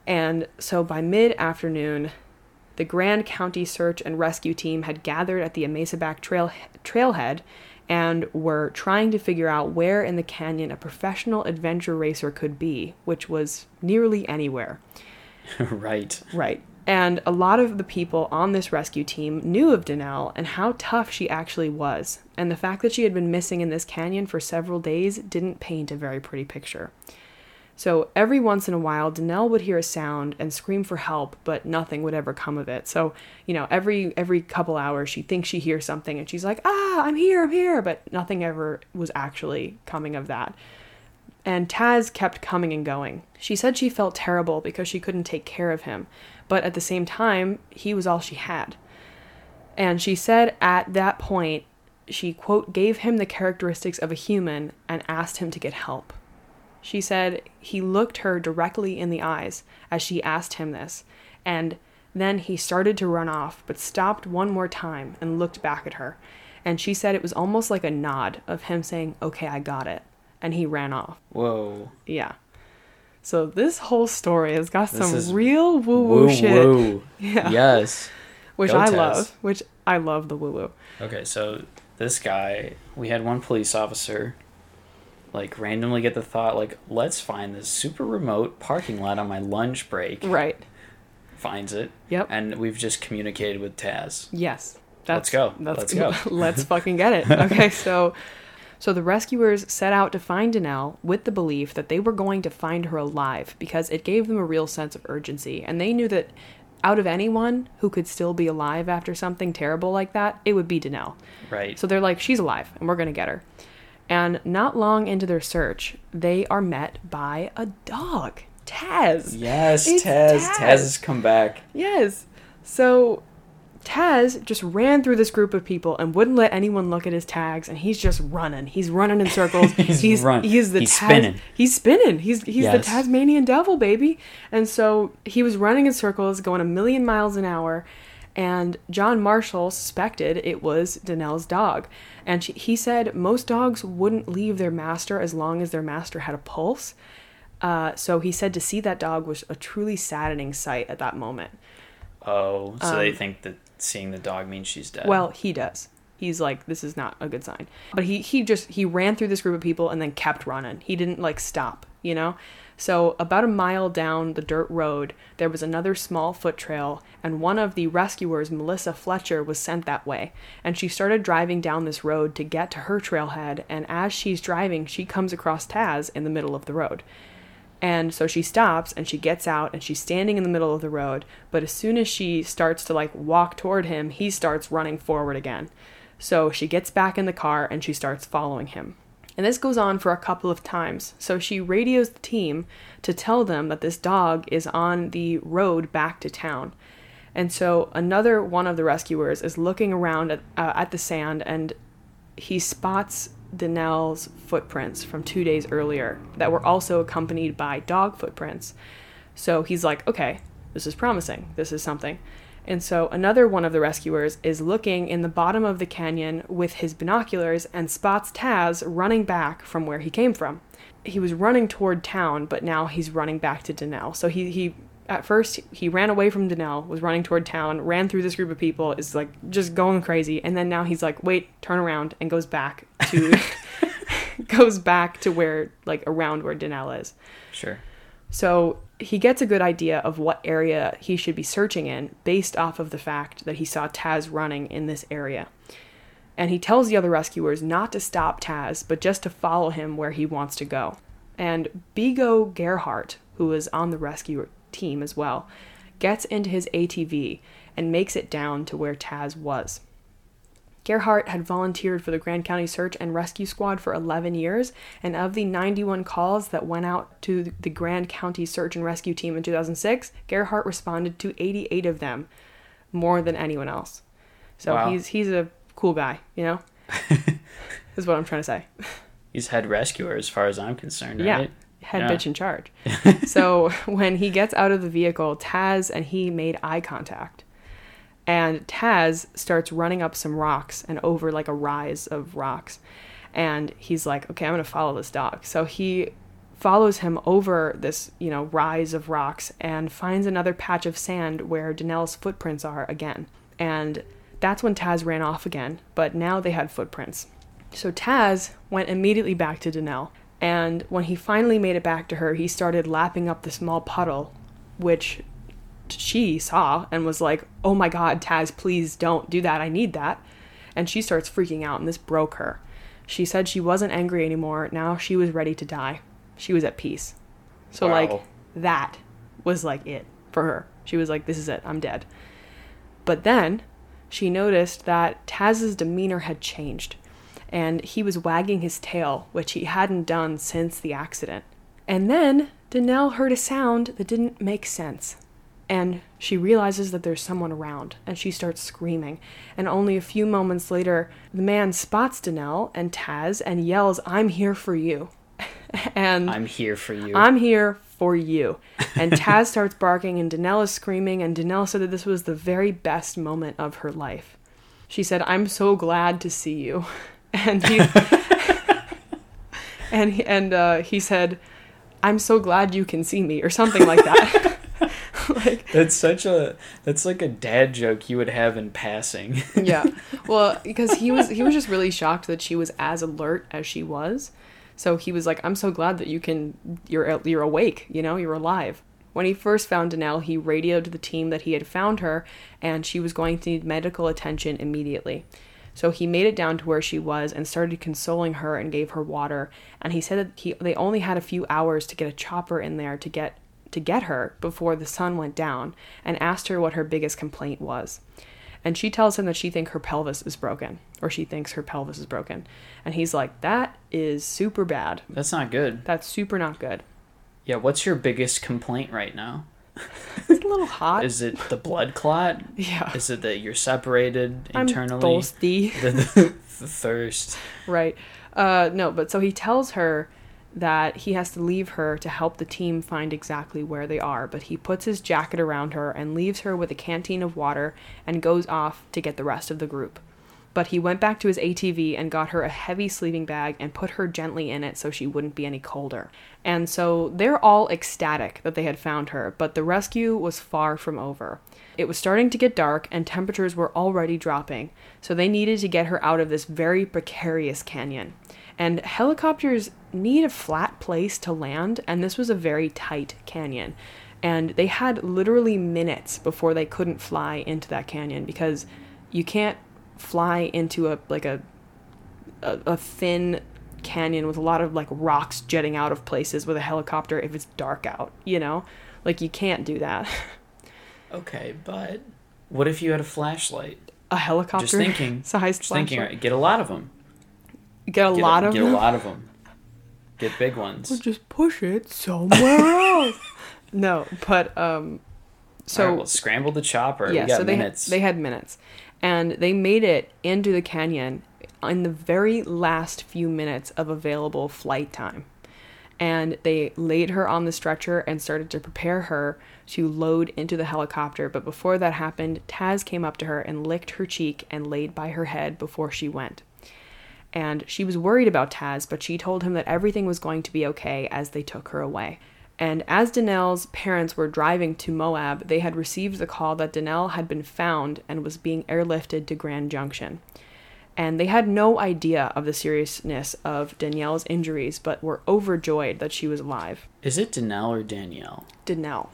And so by mid-afternoon, the Grand County Search and Rescue Team had gathered at the Amasa Back trail, trailhead and were trying to figure out where in the canyon a professional adventure racer could be, which was nearly anywhere. [laughs] right. Right. And a lot of the people on this rescue team knew of Danelle and how tough she actually was. And the fact that she had been missing in this canyon for several days didn't paint a very pretty picture. So every once in a while, Danelle would hear a sound and scream for help, but nothing would ever come of it. So, you know, every every couple hours, she thinks she hears something and she's like, "Ah, I'm here, I'm here," but nothing ever was actually coming of that. And Taz kept coming and going. She said she felt terrible because she couldn't take care of him, but at the same time, he was all she had. And she said at that point, she, quote, gave him the characteristics of a human and asked him to get help. She said he looked her directly in the eyes as she asked him this, and then he started to run off, but stopped one more time and looked back at her. And she said it was almost like a nod of him saying, Okay, I got it. And he ran off. Whoa. Yeah. So this whole story has got This some real woo woo shit, woo. [laughs] Yeah. Yes. which Go I love. Which I love the woo woo. Okay, so this guy, we had one police officer like randomly get the thought like let's find this super remote parking lot on my lunch break. Right. Finds it. Yep. And we've just communicated with Taz. Yes. Let's go. That's, Let's go. [laughs] let's fucking get it. Okay, [laughs] so so the rescuers set out to find Danelle with the belief that they were going to find her alive because it gave them a real sense of urgency and they knew that out of anyone who could still be alive after something terrible like that, it would be Danelle. Right. So they're like, she's alive, and we're going to get her. And not long into their search, they are met by a dog, Taz. yes, Taz. Taz. Taz has come back. Yes. So Taz just ran through this group of people and wouldn't let anyone look at his tags, and he's just running. He's running in [laughs] circles. He's he's run- he's the he's Tas- spinning. He's spinning. He's he's Yes. the Tasmanian devil, baby. And so he was running in circles, going a million miles an hour. And John Marshall suspected it was Danelle's dog. And she, he said most dogs wouldn't leave their master as long as their master had a pulse. Uh, so he said to see that dog was a truly saddening sight at that moment. Oh, so they Um, think that seeing the dog means she's dead. Well, he does. He's like, this is not a good sign. But he he just he ran through this group of people and then kept running. He didn't like stop, you know. So about a mile down the dirt road, there was another small foot trail, and one of the rescuers, Melissa Fletcher, was sent that way. And she started driving down this road to get to her trailhead. And as she's driving, she comes across Taz in the middle of the road. And so she stops and she gets out and she's standing in the middle of the road. But as soon as she starts to like walk toward him, he starts running forward again. So she gets back in the car and she starts following him. And this goes on for a couple of times. So she radios the team to tell them that this dog is on the road back to town. And so another one of the rescuers is looking around at, uh, at the sand and he spots Danelle's footprints from two days earlier that were also accompanied by dog footprints. So he's like, okay, this is promising. This is something. And so another one of the rescuers is looking in the bottom of the canyon with his binoculars and spots Taz running back from where he came from. He was running toward town, but now he's running back to Danelle. So he, he at first he ran away from Danelle, was running toward town, ran through this group of people, is like just going crazy, and then now he's like, wait, turn around, and goes back to [laughs] [laughs] goes back to where like around where Danelle is. sure. So he gets a good idea of what area he should be searching in based off of the fact that he saw Taz running in this area. And he tells the other rescuers not to stop Taz, but just to follow him where he wants to go. And Bego Gerhart, who is on the rescue team as well, gets into his ATV and makes it down to where Taz was. Gerhart had volunteered for the Grand County Search and Rescue Squad for 11 years, and of the 91 calls that went out to the Grand County Search and Rescue Team in 2006, Gerhart responded to 88 of them, more than anyone else. So Wow. he's he's a cool guy, you know. [laughs] is what I'm trying to say. He's head rescuer as far as I'm concerned, right? Yeah. Head Yeah. bitch in charge. [laughs] so [laughs] when he gets out of the vehicle, Taz and he made eye contact. And Taz starts running up some rocks and over like a rise of rocks. And he's like, okay, I'm going to follow this dog. So he follows him over this, you know, rise of rocks and finds another patch of sand where Danelle's footprints are again. And that's when Taz ran off again, but now they had footprints. So Taz went immediately back to Danelle, and when he finally made it back to her, he started lapping up the small puddle, which she saw and was like, Oh my god, Taz, please don't do that. I need that. And she starts freaking out, and this broke her. She said she wasn't angry anymore. Now she was ready to die. She was at peace. So, Wow. like, that was like it for her. She was like, This is it. I'm dead. But then she noticed that Taz's demeanor had changed, and he was wagging his tail, which he hadn't done since the accident. And then Danelle heard a sound that didn't make sense. And she realizes that there's someone around, and she starts screaming. And only a few moments later, the man spots Danelle and Taz and yells, I'm here for you. [laughs] and I'm here for you. I'm here for you. And [laughs] Taz starts barking, and Danelle is screaming, and Danelle said that this was the very best moment of her life. She said, I'm so glad to see you. [laughs] And he, [laughs] and he, and uh, he said, I'm so glad you can see me, or something like that. [laughs] like, that's such a that's like a dad joke you would have in passing. [laughs] yeah. Well, because he was he was just really shocked that she was as alert as she was. So he was like, "I'm so glad that you can you're you're awake, you know, you're alive." When he first found Danelle, he radioed the team that he had found her and she was going to need medical attention immediately. So he made it down to where she was and started consoling her and gave her water. And he said that he they only had a few hours to get a chopper in there to get to get her before the sun went down and asked her what her biggest complaint was. And she tells him that she thinks her pelvis is broken or she thinks her pelvis is broken. And he's like, "That is super bad. That's not good. That's super not good." Yeah, what's your biggest complaint right now? [laughs] It's a little hot. Is it the blood clot? yeah. Is it that you're separated internally? I'm thirsty. [laughs] The, the, the thirst. right. Uh, no, but so he tells her that he has to leave her to help the team find exactly where they are. But he puts his jacket around her and leaves her with a canteen of water and goes off to get the rest of the group. But he went back to his ATV and got her a heavy sleeping bag and put her gently in it so she wouldn't be any colder. And so they're all ecstatic that they had found her, but the rescue was far from over. It was starting to get dark and temperatures were already dropping, so they needed to get her out of this very precarious canyon. And helicopters need a flat place to land, and this was a very tight canyon. And they had literally minutes before they couldn't fly into that canyon because you can't fly into a like a a, a thin canyon with a lot of like rocks jetting out of places with a helicopter if it's dark out, you know? Like you can't do that. [laughs] Okay, but what if you had a flashlight? A helicopter Just thinking. [laughs] sized Just thinking, flashlight. right, get a lot of them. Get a Get lot of get a them. lot of them. Get big [laughs] ones. Or just push it somewhere else. No, but um so All right, well, scramble the chopper. yeah, we got so they minutes. they had minutes, and they made it into the canyon in the very last few minutes of available flight time. And they laid her on the stretcher and started to prepare her to load into the helicopter. But before that happened, Taz came up to her and licked her cheek and laid by her head before she went. And she was worried about Taz, but she told him that everything was going to be okay as they took her away. And as Danelle's parents were driving to Moab, they had received the call that Danelle had been found and was being airlifted to Grand Junction. And they had no idea of the seriousness of Danielle's injuries, but were overjoyed that she was alive. Is it Danelle or Danielle? Danelle.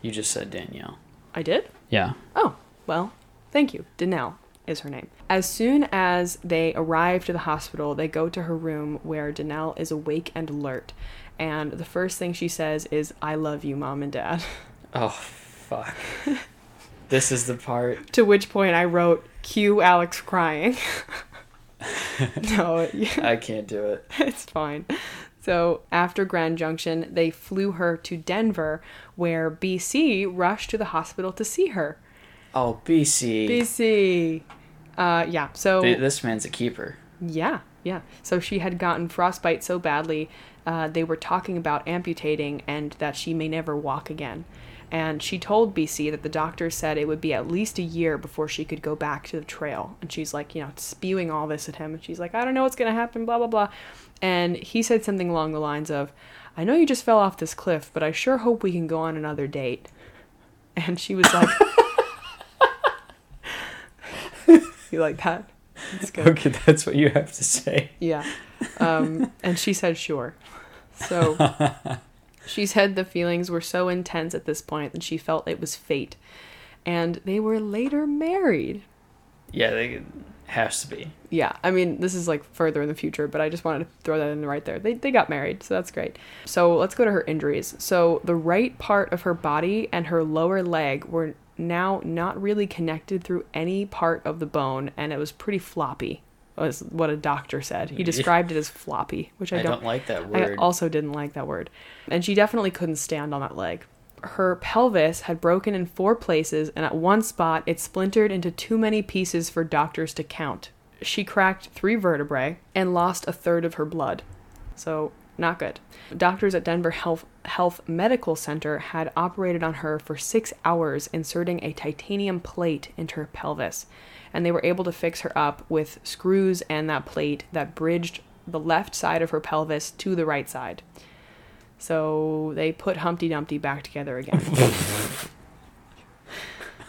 You just said Danielle. I did? Yeah. Oh, well, thank you. Danelle is her name. As soon as they arrive to the hospital, they go to her room where Danelle is awake and alert. And the first thing she says is, I love you, mom and dad. Oh, fuck. this is the part. [laughs] to which point I wrote, cue Alex crying. [laughs] no, I can't do it. [laughs] it's fine. So after Grand Junction, they flew her to Denver, where BC rushed to the hospital to see her. Oh, BC. BC. Uh, yeah, so. This man's a keeper. Yeah, yeah. So she had gotten frostbite so badly, uh, they were talking about amputating and that she may never walk again. And she told BC that the doctor said it would be at least a year before she could go back to the trail. And she's like, you know, spewing all this at him. And she's like, I don't know what's going to happen, blah, blah, blah. And he said something along the lines of, I know you just fell off this cliff, but I sure hope we can go on another date. [laughs] And she was like, [laughs] You like that? That's. Okay, that's what you have to say. Yeah. Um, and she said, sure. [laughs] So [laughs] she said the feelings were so intense at this point that she felt it was fate. And they were later married. Yeah, they has to be. Yeah, I mean, this is like further in the future, but I just wanted to throw that in right there. They, they got married, so that's great. So let's go to her injuries. So the right part of her body and her lower leg were now not really connected through any part of the bone, and it was pretty floppy, was what a doctor said. He described it as floppy, which I, I don't, don't like that word. I also didn't like that word. And she definitely couldn't stand on that leg. Her pelvis had broken in four places, and at one spot it splintered into too many pieces for doctors to count. She cracked three vertebrae and lost a third of her blood. So, not good. Doctors at Denver Health, Health Medical Center had operated on her for six hours, inserting a titanium plate into her pelvis. And they were able to fix her up with screws and that plate that bridged the left side of her pelvis to the right side. So they put Humpty Dumpty back together again.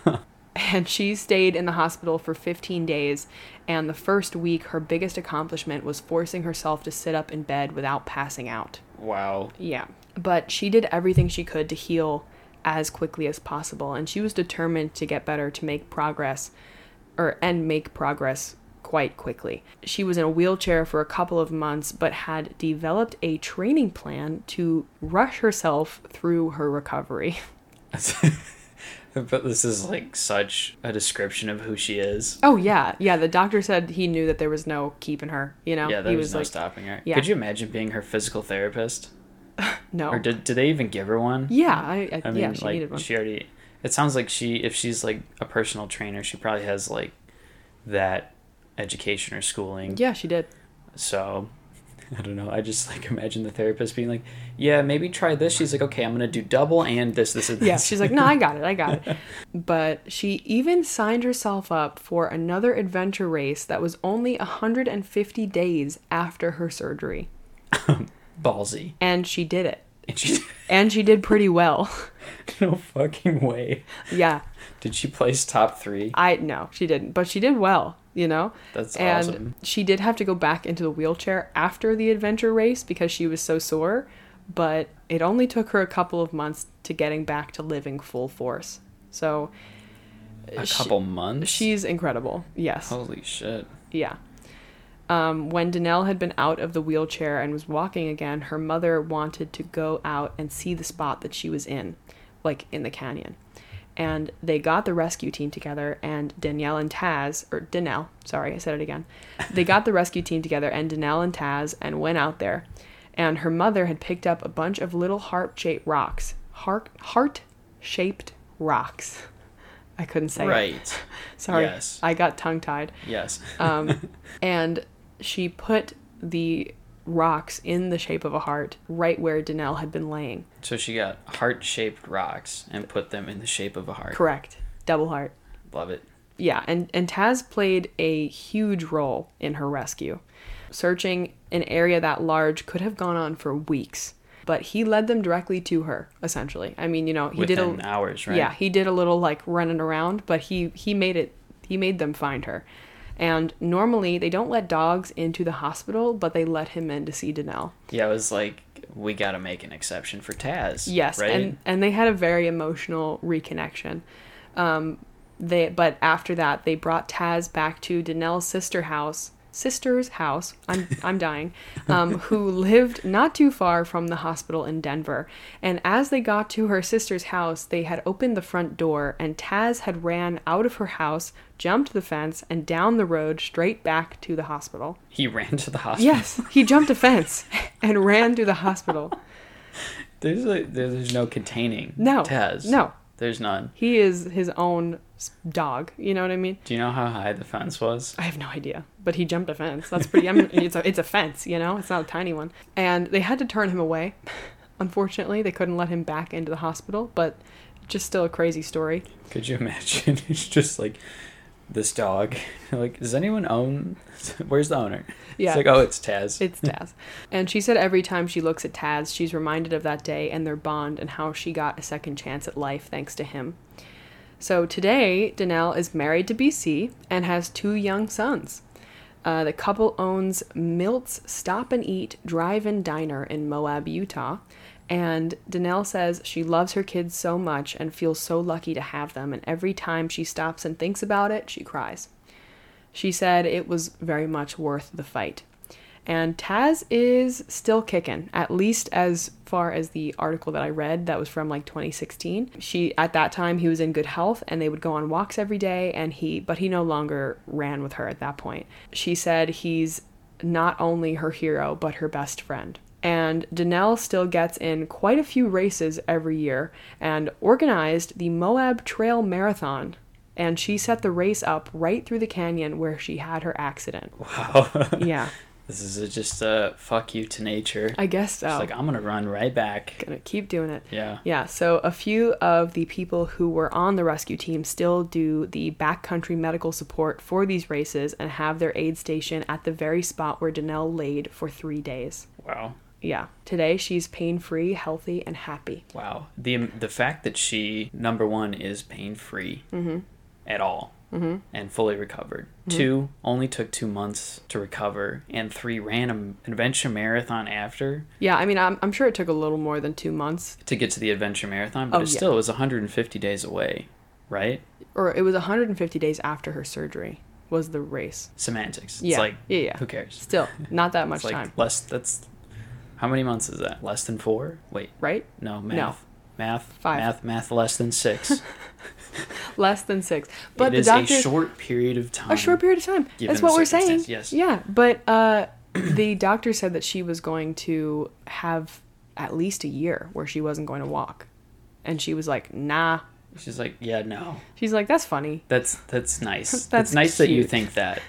[laughs] and she stayed in the hospital for 15 days. And the first week, her biggest accomplishment was forcing herself to sit up in bed without passing out. wow. Yeah. But she did everything she could to heal as quickly as possible. And she was determined to get better, to make progress, or and make progress quite quickly. She was in a wheelchair for a couple of months, but had developed a training plan to rush herself through her recovery. [laughs] [laughs] but this is like such a description of who she is. Oh yeah, yeah. The doctor said he knew that there was no keeping her. You know, Yeah, there he was, was no like, stopping her. Yeah. Could you imagine being her physical therapist? [laughs] No. Or did, did they even give her one? Yeah, I, I, I mean, yeah, she like needed one. she already. It sounds like she, if she's like a personal trainer, she probably has like that education or schooling. yeah, she did. So, [laughs] I don't know. I just like imagine the therapist being like, "Yeah, maybe try this." She's like, "Okay, I'm gonna do double and this, this, and this." Yeah, she's like, no, I got it, I got it. [laughs] But she even signed herself up for another adventure race that was only 150 days after her surgery. [laughs] ballsy. And she did it. And she, And she did pretty well. [laughs] no fucking way. yeah, Did she place top three? I no, she didn't, but she did well, you know? That's and awesome. she did have to go back into the wheelchair after the adventure race because she was so sore, but it only took her a couple of months to getting back to living full force. So A she- couple months. she's incredible. Yes. Holy shit. Yeah. Um, when Danelle had been out of the wheelchair and was walking again, her mother wanted to go out and see the spot that she was in, like in the canyon. And they got the rescue team together, and Danielle and Taz, or Danelle, sorry, I said it again. They got the rescue team together, and Danelle and Taz, and went out there. And her mother had picked up a bunch of little heart shaped rocks. Heart heart shaped rocks. [laughs] I couldn't say it. Right. [laughs] Sorry. Yes. I got tongue tied Yes. um, [laughs] and she put the rocks in the shape of a heart right where Danelle had been laying. so she got heart-shaped rocks and put them in the shape of a heart. Correct. Double heart. Love it. Yeah, and, and Taz played a huge role in her rescue. Searching an area that large could have gone on for weeks, but he led them directly to her, essentially. I mean, you know, he Within did a hours, right? Yeah, he did a little like running around, but he he made it he made them find her. And normally they don't let dogs into the hospital, but they let him in to see Danelle. Yeah, it was like we got to make an exception for Taz. Yes, right. and and they had a very emotional reconnection. Um, they but after that they brought Taz back to Danelle's sister house, sister's house. I'm I'm dying. Um, who lived not too far from the hospital in Denver. And as they got to her sister's house, they had opened the front door, and Taz had ran out of her house, jumped the fence, and down the road straight back to the hospital. he ran to the hospital. Yes, he jumped a fence [laughs] and ran to the hospital. There's like there's no containing No, Taz. no. There's none. He is his own dog. You know what I mean? Do you know how high the fence was? I have no idea, but he jumped a fence. That's pretty. I mean, [laughs] it's a it's a fence. You know, it's not a tiny one. And they had to turn him away. [laughs] Unfortunately, they couldn't let him back into the hospital. But just still a crazy story. Could you imagine? [laughs] It's just like this dog. [laughs] like, does anyone own? [laughs] Where's the owner? Yeah. It's like, oh, it's Taz. It's [laughs] Taz. and she said every time she looks at Taz, she's reminded of that day and their bond and how she got a second chance at life thanks to him. So today, Danelle is married to BC and has two young sons. Uh, the couple owns Milt's Stop and Eat Drive and Diner in Moab, Utah. And Danelle says she loves her kids so much and feels so lucky to have them. And every time she stops and thinks about it, she cries. She said it was very much worth the fight. And Taz is still kicking, at least as far as the article that I read that was from like 2016. She at that time he was in good health and they would go on walks every day and he but he no longer ran with her at that point. She said he's not only her hero but her best friend. And Danelle still gets in quite a few races every year and organized the Moab Trail Marathon. And she set the race up right through the canyon where she had her accident. [laughs] wow. Yeah, this is just a fuck you to nature. I guess so. It's like I'm gonna run right back. gonna keep doing it. Yeah. Yeah, so a few of the people who were on the rescue team still do the backcountry medical support for these races and have their aid station at the very spot where Danelle laid for three days. Wow. Yeah, today she's pain free, healthy, and happy. Wow. The um, the fact that she number one is pain free mm-hmm. at all mm-hmm. and fully recovered. Mm-hmm. Two only took two months to recover, and three ran an adventure marathon after Yeah, I mean, I'm, I'm sure it took a little more than two months, to get to the adventure marathon, but Oh, it yeah. still was 150 days away, right? or it was 150 days after her surgery was the race. Semantics. It's Yeah. like Yeah, yeah. who cares? Still, not that [laughs] much like time, less. That's how many months is that? Less than four? Wait, right? no math. Math, Five. math, math. Less than six. [laughs] [laughs] Less than six. But it the is doctor, a short period of time. a short period of time. That's what we're saying. yes. Yeah, but uh, [clears throat] the doctor said that she was going to have at least a year where she wasn't going to walk. And she was like, nah. She's like, yeah, no. She's like, that's funny. That's that's [laughs] nice. that's, That's nice that you think that.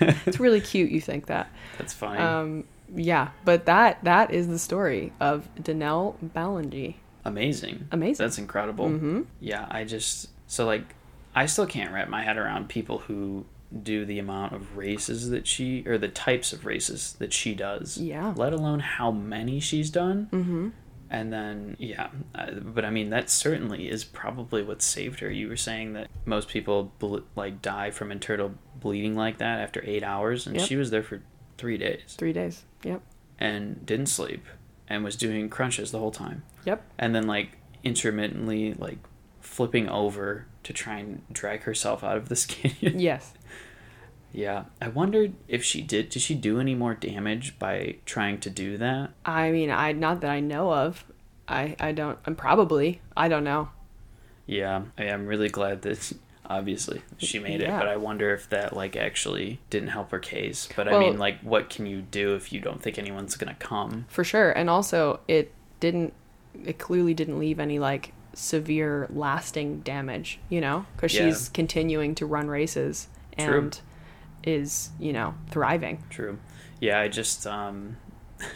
It's really cute you think that. That's funny. Um, yeah, but that that is the story of Danelle Ballengee. Amazing. Amazing. That's incredible. Mhm. Yeah, I just so like I still can't wrap my head around people who do the amount of races that she or the types of races that she does. Yeah. Let alone how many she's done. Mm-hmm. And then yeah, uh, but I mean that certainly is probably what saved her. You were saying that most people ble- like die from internal bleeding like that after 8 hours and Yep. she was there for 3 days Three days. Yep. and didn't sleep and was doing crunches the whole time Yep. and then like intermittently like flipping over to try and drag herself out of this [laughs] canyon. Yes. yeah, I wondered if she did. Did she do any more damage by trying to do that? I mean, I not that I know of. I I don't. I'm probably. I don't know. Yeah, I am really glad that obviously she made it, but I wonder if that like actually didn't help her case. But I mean, like, what can you do if you don't think anyone's gonna come? For sure. And also, it didn't. It clearly didn't leave any like severe, lasting damage. You know, because Yeah. she's continuing to run races True. and is you know thriving. True. Yeah, I just um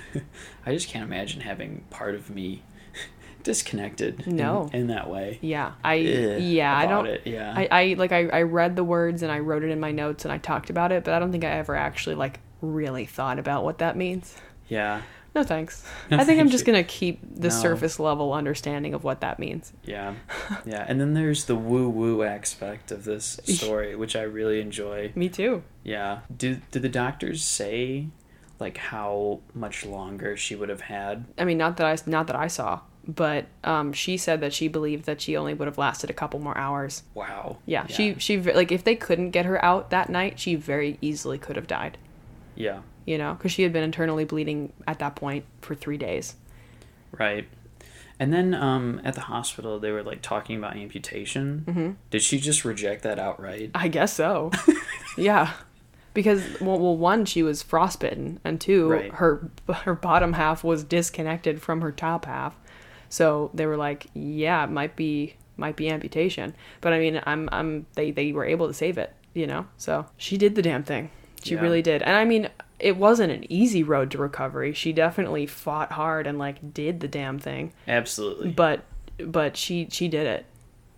[laughs] I just can't imagine having part of me disconnected No. in, that way. Yeah. I Ugh, yeah. I don't. it, yeah. I, I like I, I read the words and I wrote it in my notes and I talked about it, but I don't think I ever actually like really thought about what that means. yeah. No thanks. No, [laughs] I think I'm just you. gonna keep the No. surface level understanding of what that means. Yeah. [laughs] Yeah. And then there's the woo woo aspect of this story, which I really enjoy. Me too. Yeah. Did did the doctors say like how much longer she would have had? I mean, not that I not that I saw, but um, she said that she believed that she only would have lasted a couple more hours. Wow. Yeah, she she like if they couldn't get her out that night, she very easily could have died. Yeah. You know, because she had been internally bleeding at that point for three days. Right. And then um, at the hospital, they were like talking about amputation. Mm-hmm. Did she just reject that outright? I guess so. [laughs] yeah. Because well, well, one she was frostbitten, and two Right. her her bottom half was disconnected from her top half, so they were like, yeah, it might be might be amputation. But I mean, I'm I'm they they were able to save it, you know. So she did the damn thing. She Yeah. really did, and I mean, it wasn't an easy road to recovery. She definitely fought hard and like did the damn thing, Absolutely. but but she she did it,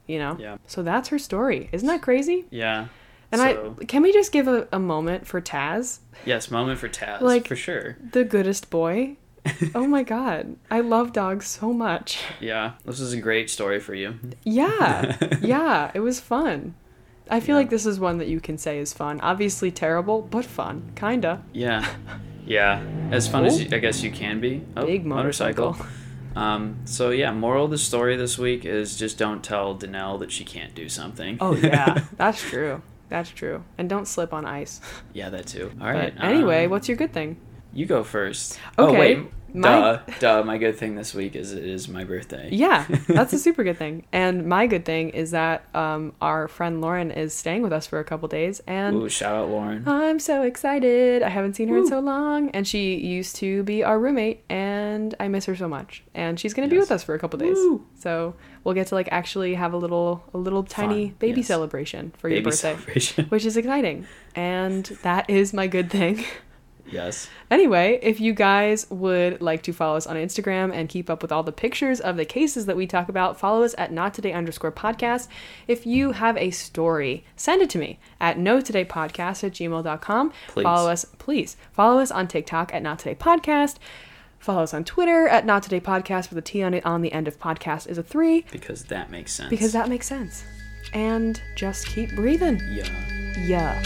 you know. Yeah. So that's her story. Isn't that crazy? yeah. And so, I can we just give a, a moment for Taz, yes, moment for Taz like- for sure. the goodest boy? Oh my god, I love dogs so much. Yeah, this is a great story for you. Yeah, [laughs] yeah, it was fun. I feel Yeah. like this is one that you can say is fun. Obviously terrible, but fun, kinda. Yeah, yeah, as fun as Oh. you, I guess you can be. Oh, Big motorcycle. [laughs] Um, so yeah, moral of the story this week is just don't tell Danelle that she can't do something. Oh yeah, [laughs] that's true. That's true. And don't slip on ice. yeah, that too. All But right. anyway, um, what's your good thing? You go first. Okay, Oh wait, my- duh, duh. My good thing this week is it is my birthday. Yeah, [laughs] that's a super good thing. And my good thing is that um, our friend Lauren is staying with us for a couple days, and Ooh, shout out Lauren. I'm so excited. I haven't seen her in so long. And she used to be our roommate, and I miss her so much. And she's going to be with us for a couple days. Woo. So we'll get to like actually have a little a little tiny Fun, baby yes. celebration for your birthday, [laughs] which is exciting. And that is my good thing. [laughs] yes. Anyway, if you guys would like to follow us on Instagram and keep up with all the pictures of the cases that we talk about, follow us at not today underscore podcast. If you have a story, send it to me at no today podcast at gmail.com. Please. Follow us, please. Follow us on TikTok at not today podcast. Follow us on Twitter at not today podcast with a T on it on the end of podcast is a three Because that makes sense. because that makes sense. And just keep breathing. yeah. Yeah.